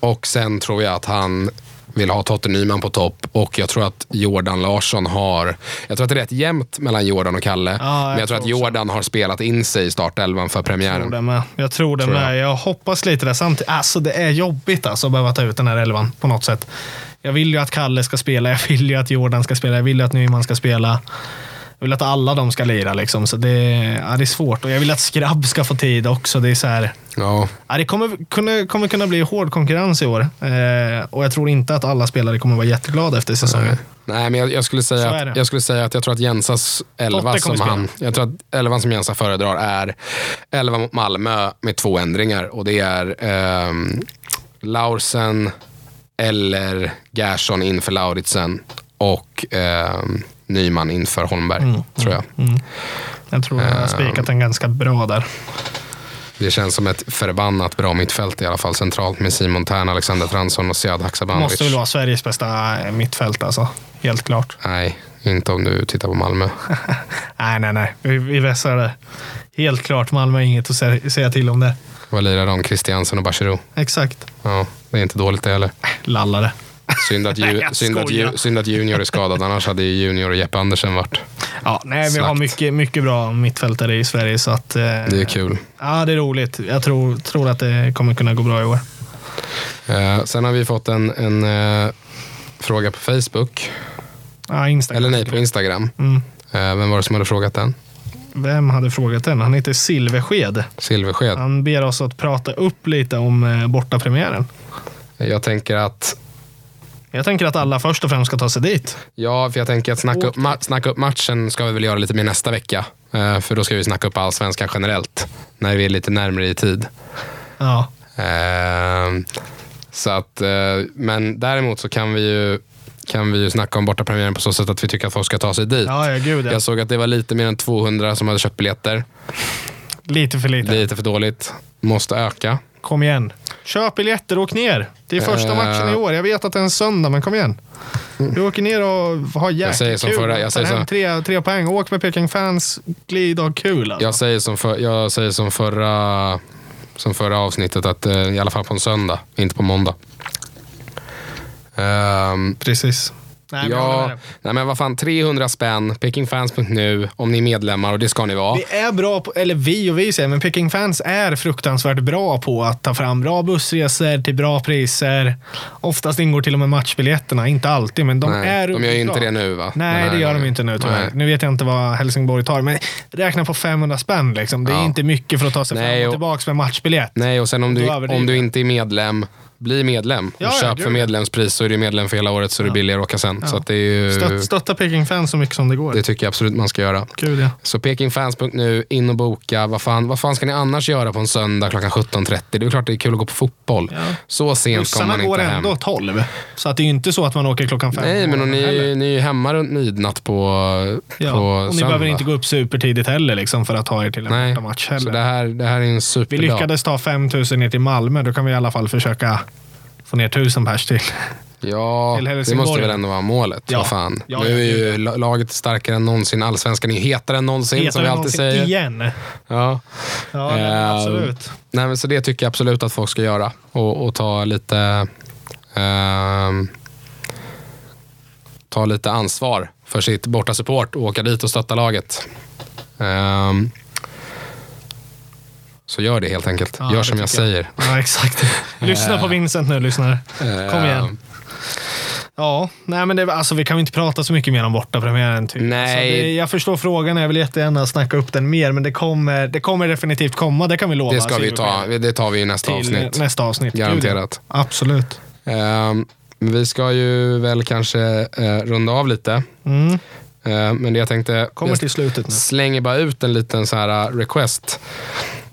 och sen tror jag att han vill ha Totte Nyman på topp och jag tror att Jordan Larsson har... Jag tror att det är rätt jämnt mellan Jordan och Kalle. Ja, men jag jag tror att tror också. Jordan har spelat in sig i startelvan för Jag tror premiären. det med. Jag tror det Tror jag. med. Jag hoppas lite där samtidigt. Alltså det är jobbigt alltså att behöva ta ut den här elvan på något sätt. Jag vill ju att Kalle ska spela, jag vill ju att Jordan ska spela, jag vill ju att Nyman ska spela. Jag vill att alla de ska lira liksom. Så det, ja, det är svårt. Och jag vill att Skrabb ska få tid också. Det är så här, Ja, ja, det kommer kunna, kommer kunna bli hård konkurrens i år. Eh, och jag tror inte att alla spelare kommer vara jätteglada efter säsongen. Nej, men jag, jag, skulle säga att, jag skulle säga att jag tror att Jensas elva som han... Jag tror att elvan som Jensa föredrar är elva mot Malmö med två ändringar. Och det är ehm, Laursen eller Gerson inför Lauritsen och ehm, Nyman inför Holmberg, Mm, tror jag. Jag tror jag har spikat den ganska bra där. Det känns som ett förbannat bra mittfält i alla fall centralt med Simon Tern, Alexander Fransson och Sead Haksabanovic. Måste väl vara Sveriges bästa mittfält alltså. Helt klart. Nej, inte om du tittar på Malmö. [laughs] Nej, nej, nej. Vi, vi vässar det. Helt klart, Malmö har inget att sä- säga till om det. Vad lirar de? Christiansen och Bachirou? Exakt. Ja, det är inte dåligt det heller. Lallare. Synd att, [laughs] Nej, ju, jag synd, att, ju, synd att Junior är skadad, annars hade ju Junior och Jeppe Andersen varit. Ja, nej, vi Slakt. har mycket, mycket bra mittfältare i Sverige. Så att, eh, Det är kul. Ja, det är roligt. Jag tror, tror att det kommer kunna gå bra i år. Eh, sen har vi fått en, en eh, fråga på Facebook, Ja, Instagram. eller nej, på Instagram. Mm. Eh, vem var det som hade frågat den? Vem hade frågat den? Han heter Silversked. Silversked. Han ber oss att prata upp lite om eh, bortapremiären. Jag tänker att Jag tänker att alla först och främst ska ta sig dit. Ja, för jag tänker att snacka upp, ma- snacka upp matchen ska vi väl göra lite mer nästa vecka. Eh, för då ska vi snacka upp allsvenskan generellt. När vi är lite närmare i tid. Ja, Eh, så att, eh, men däremot så kan vi ju kan vi ju snacka om bortapremiären på så sätt att vi tycker att folk ska ta sig dit. ja, ja gud ja. Jag såg att det var lite mer än 200 som hade köpt biljetter. Lite för lite. Lite för dåligt. Måste öka. Kom igen. Köp biljetter och åk ner. Det är första Eh. matchen i år. Jag vet att det är en söndag, men kom igen. Du åker ner och har jäkligt säger som kul. förra- jag säger så- tre, tre poäng. Åk med Peking-fans. Glid och kul. Alltså. Jag säger som, för, jag säger som, förra, som förra avsnittet att eh, i alla fall på en söndag, inte på måndag. Ehm, Precis. Nej, men ja, nej men vad fan, 300 spänn, pekingfans.nu om ni är medlemmar och det ska ni vara. Vi är bra på, eller vi och vi säger, men Peking Fans är fruktansvärt bra på att ta fram bra bussresor till bra priser. Oftast ingår till och med matchbiljetterna, inte alltid, men de Nej, är de gör ju inte det nu va? Nej, det gör de inte nu tyvärr. Nej. Nu vet jag inte vad Helsingborg tar, men räkna på 500 spänn. Liksom. Det är Ja. inte mycket för att ta sig fram och och- tillbaka med matchbiljett. Nej, och sen om du, om du inte är medlem, bli medlem. Ja, ja, köp gud, för ja. medlemspris så är du medlem för hela året så är det billigare att åka sen. Så det, är ju, Stött, stötta Peking Fans så mycket som det går. det tycker jag absolut man ska göra. Ja. Så pekingfans.nu, in och boka. Vad fan, vad fan ska ni annars göra på en söndag klockan 17.30? Det är väl klart det är kul att gå på fotboll. Ja. Så sent kommer man går inte hem. ändå 12, så att det är ju inte så att man åker klockan fem. Nej, på men och ni, ni är ju hemma runt midnatt på, Ja, på och ni söndag. behöver inte gå upp supertidigt heller liksom, för att ta er till en Nej, bortamatch heller. så det här, det här är en Vi superdag. lyckades ta 5000 ner till Malmö, då kan vi i alla fall försöka få ner 1000 pers till. Ja, till det måste väl ändå vara målet. Ja. Vad fan. Ja, nu är ju laget starkare än någonsin. Allsvenskan är hetare än någonsin, som Heter vi alltid säger. Igen. Ja. Ja, nej, Eh, absolut. Nej, men så det tycker jag absolut att folk ska göra. Och, och ta lite ehm, ta lite ansvar för sitt borta support och åka dit och stötta laget. Ehm, så gör det helt enkelt. Ja, gör som jag jag. säger. Ja, exakt. [laughs] Lyssna på Vincent nu, lyssnare. Kom igen. Ehm, Ja, nej men det, alltså, vi kan ju inte prata så mycket mer om bortapremiären. Typ. Nej. Det, jag förstår frågan, jag vill jättegärna snacka upp den mer, men det kommer, det kommer definitivt komma, det kan vi lova. det ska vi ta. Det tar vi i nästa Till avsnitt. nästa avsnitt. Gud. Garanterat. Absolut. Ehm, vi ska ju väl kanske eh, runda av lite. Mm. Ehm, men det jag tänkte... Kommer till slutet nu. slänger bara ut en liten så här uh, request.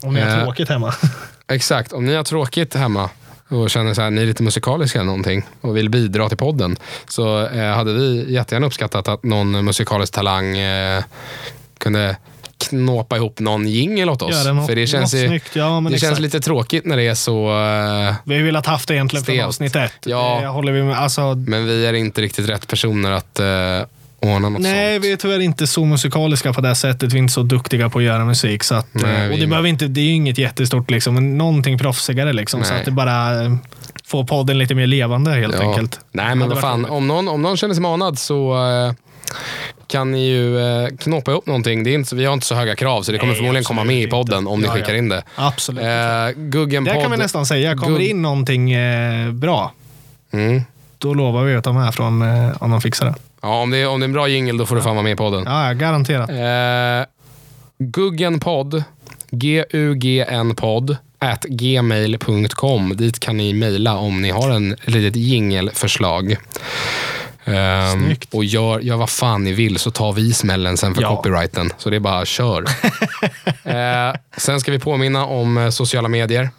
Om ni har Eh, tråkigt hemma. [laughs] Exakt, om ni har tråkigt hemma och känner så här, ni är lite musikaliska eller någonting och vill bidra till podden så eh, hade vi jättegärna uppskattat att någon musikalisk talang eh, kunde knåpa ihop någon jingel åt oss. Göra något, För det känns, ju, snyggt. Ja, det känns lite tråkigt när det är så... eh, Vi har velat haft det egentligen från Stelt. avsnitt ett. Ja. Det håller vi med. Alltså, men vi är inte riktigt rätt personer att uh, ordna något nej, sånt. vi är tyvärr inte så musikaliska på det sättet. Vi är inte så duktiga på att göra musik. Så att, Nej, eh, och det, behöver inte, det är ju inget jättestort, liksom, men någonting proffsigare. Liksom, så att det bara eh, får podden lite mer levande helt Ja. enkelt. Nej, men vad fan. Om någon, om någon känner sig manad så eh, kan ni ju uh, knåpa ihop någonting. Det är inte, vi har inte så höga krav, så det kommer Nej, förmodligen komma med i podden inte. om ni Ja, skickar ja. in det. Absolut. Uh, Guggen det kan vi nästan säga. Kommer det in någonting eh, bra, Mm. då lovar vi att ta med från eh, om de fixar det. Ja, om det, är, om det är en bra jingle då får du fan vara med i podden. Ja, ja, garanterat. Eh, Guggenpodd, G-U-G-N-podd, at gmail.com. Dit kan ni mejla om ni har en litet jingelförslag. Um, Snyggt. och gör, gör vad fan ni vill så tar vi smällen sen för Ja. copyrighten. Så det är bara kör. [laughs] eh, sen ska vi påminna om eh, sociala medier.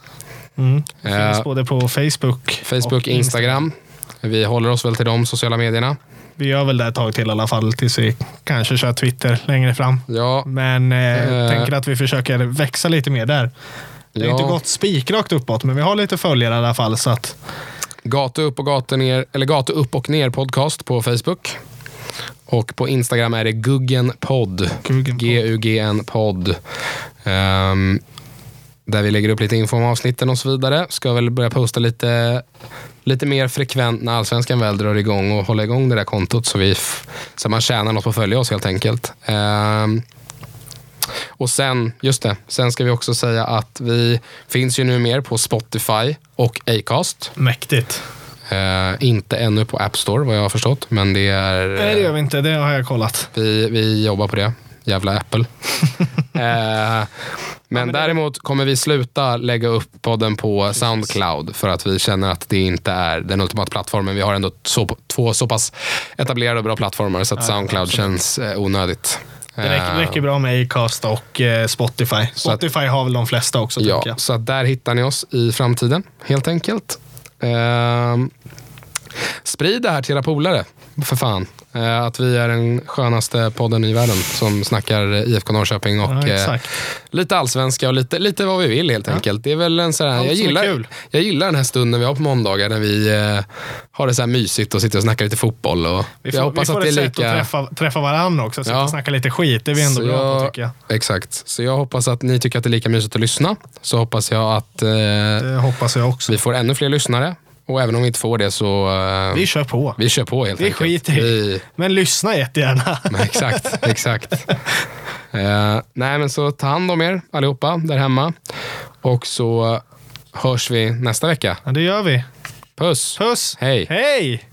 Mm. Eh, Finns både på Facebook, Facebook, och Instagram. Vi håller oss väl till de sociala medierna. Vi gör väl det ett tag till i alla fall tills vi kanske kör Twitter längre fram. Ja, Men eh, Eh. tänker att vi försöker växa lite mer där. Det har Ja. inte gått spikrakt uppåt, men vi har lite följare i alla fall. Så att, Gatu upp och gatu ner, eller Gatu upp och ner podcast på Facebook. Och på Instagram är det Guggen podd. G-U-G-N podd. Ehm, där vi lägger upp lite info om avsnitten och så vidare. Ska väl börja posta lite, lite mer frekvent när Allsvenskan väl drar igång och hålla igång det där kontot så, vi så man tjänar något på att följa oss helt enkelt. Ehm, och sen, just det, sen ska vi också säga att vi finns ju nu mer på Spotify och Acast. mäktigt. Eh, inte ännu på App Store vad jag har förstått, men det är... Nej, det gör vi inte. Det har jag kollat. Vi, vi jobbar på det. Jävla Apple. [laughs] eh, men däremot kommer vi sluta lägga upp podden på Soundcloud för att vi känner att det inte är den ultimata plattformen. Vi har ändå så, två så pass etablerade och bra plattformar så att Soundcloud känns eh, onödigt. Det räcker, räcker bra med Acast och eh, Spotify. att- Spotify har väl de flesta också, Ja, jag. så där hittar ni oss i framtiden, helt enkelt. Ehm, sprid det här till era polare, för fan. Eh, att vi är den skönaste podden i världen som snackar IFK Norrköping och Ja, eh, lite allsvenska och lite, lite vad vi vill helt enkelt. Det är väl en sån här, jag, gillar, jag gillar den här stunden vi har på måndagar när vi eh, har det så här mysigt och sitter och snackar lite fotboll. Och Vi får, jag hoppas vi får att det är ett sätt lika... att träffa, träffa varandra också. Sitta Ja. och snacka lite skit. Det är vi ändå Så bra på, tycker jag. Exakt. Så jag hoppas att ni tycker att det är lika mysigt att lyssna. Så hoppas jag att eh, hoppas jag vi får ännu fler lyssnare. Och även om vi inte får det så eh, Vi kör på. vi kör på helt Vi enkelt. skiter i. Vi, Men lyssna jättegärna. [laughs] men exakt, exakt. Eh, nej men så ta hand om er allihopa där hemma. Och så hörs vi nästa vecka. Ja, det gör vi. Puss! Puss! Hej! Hej!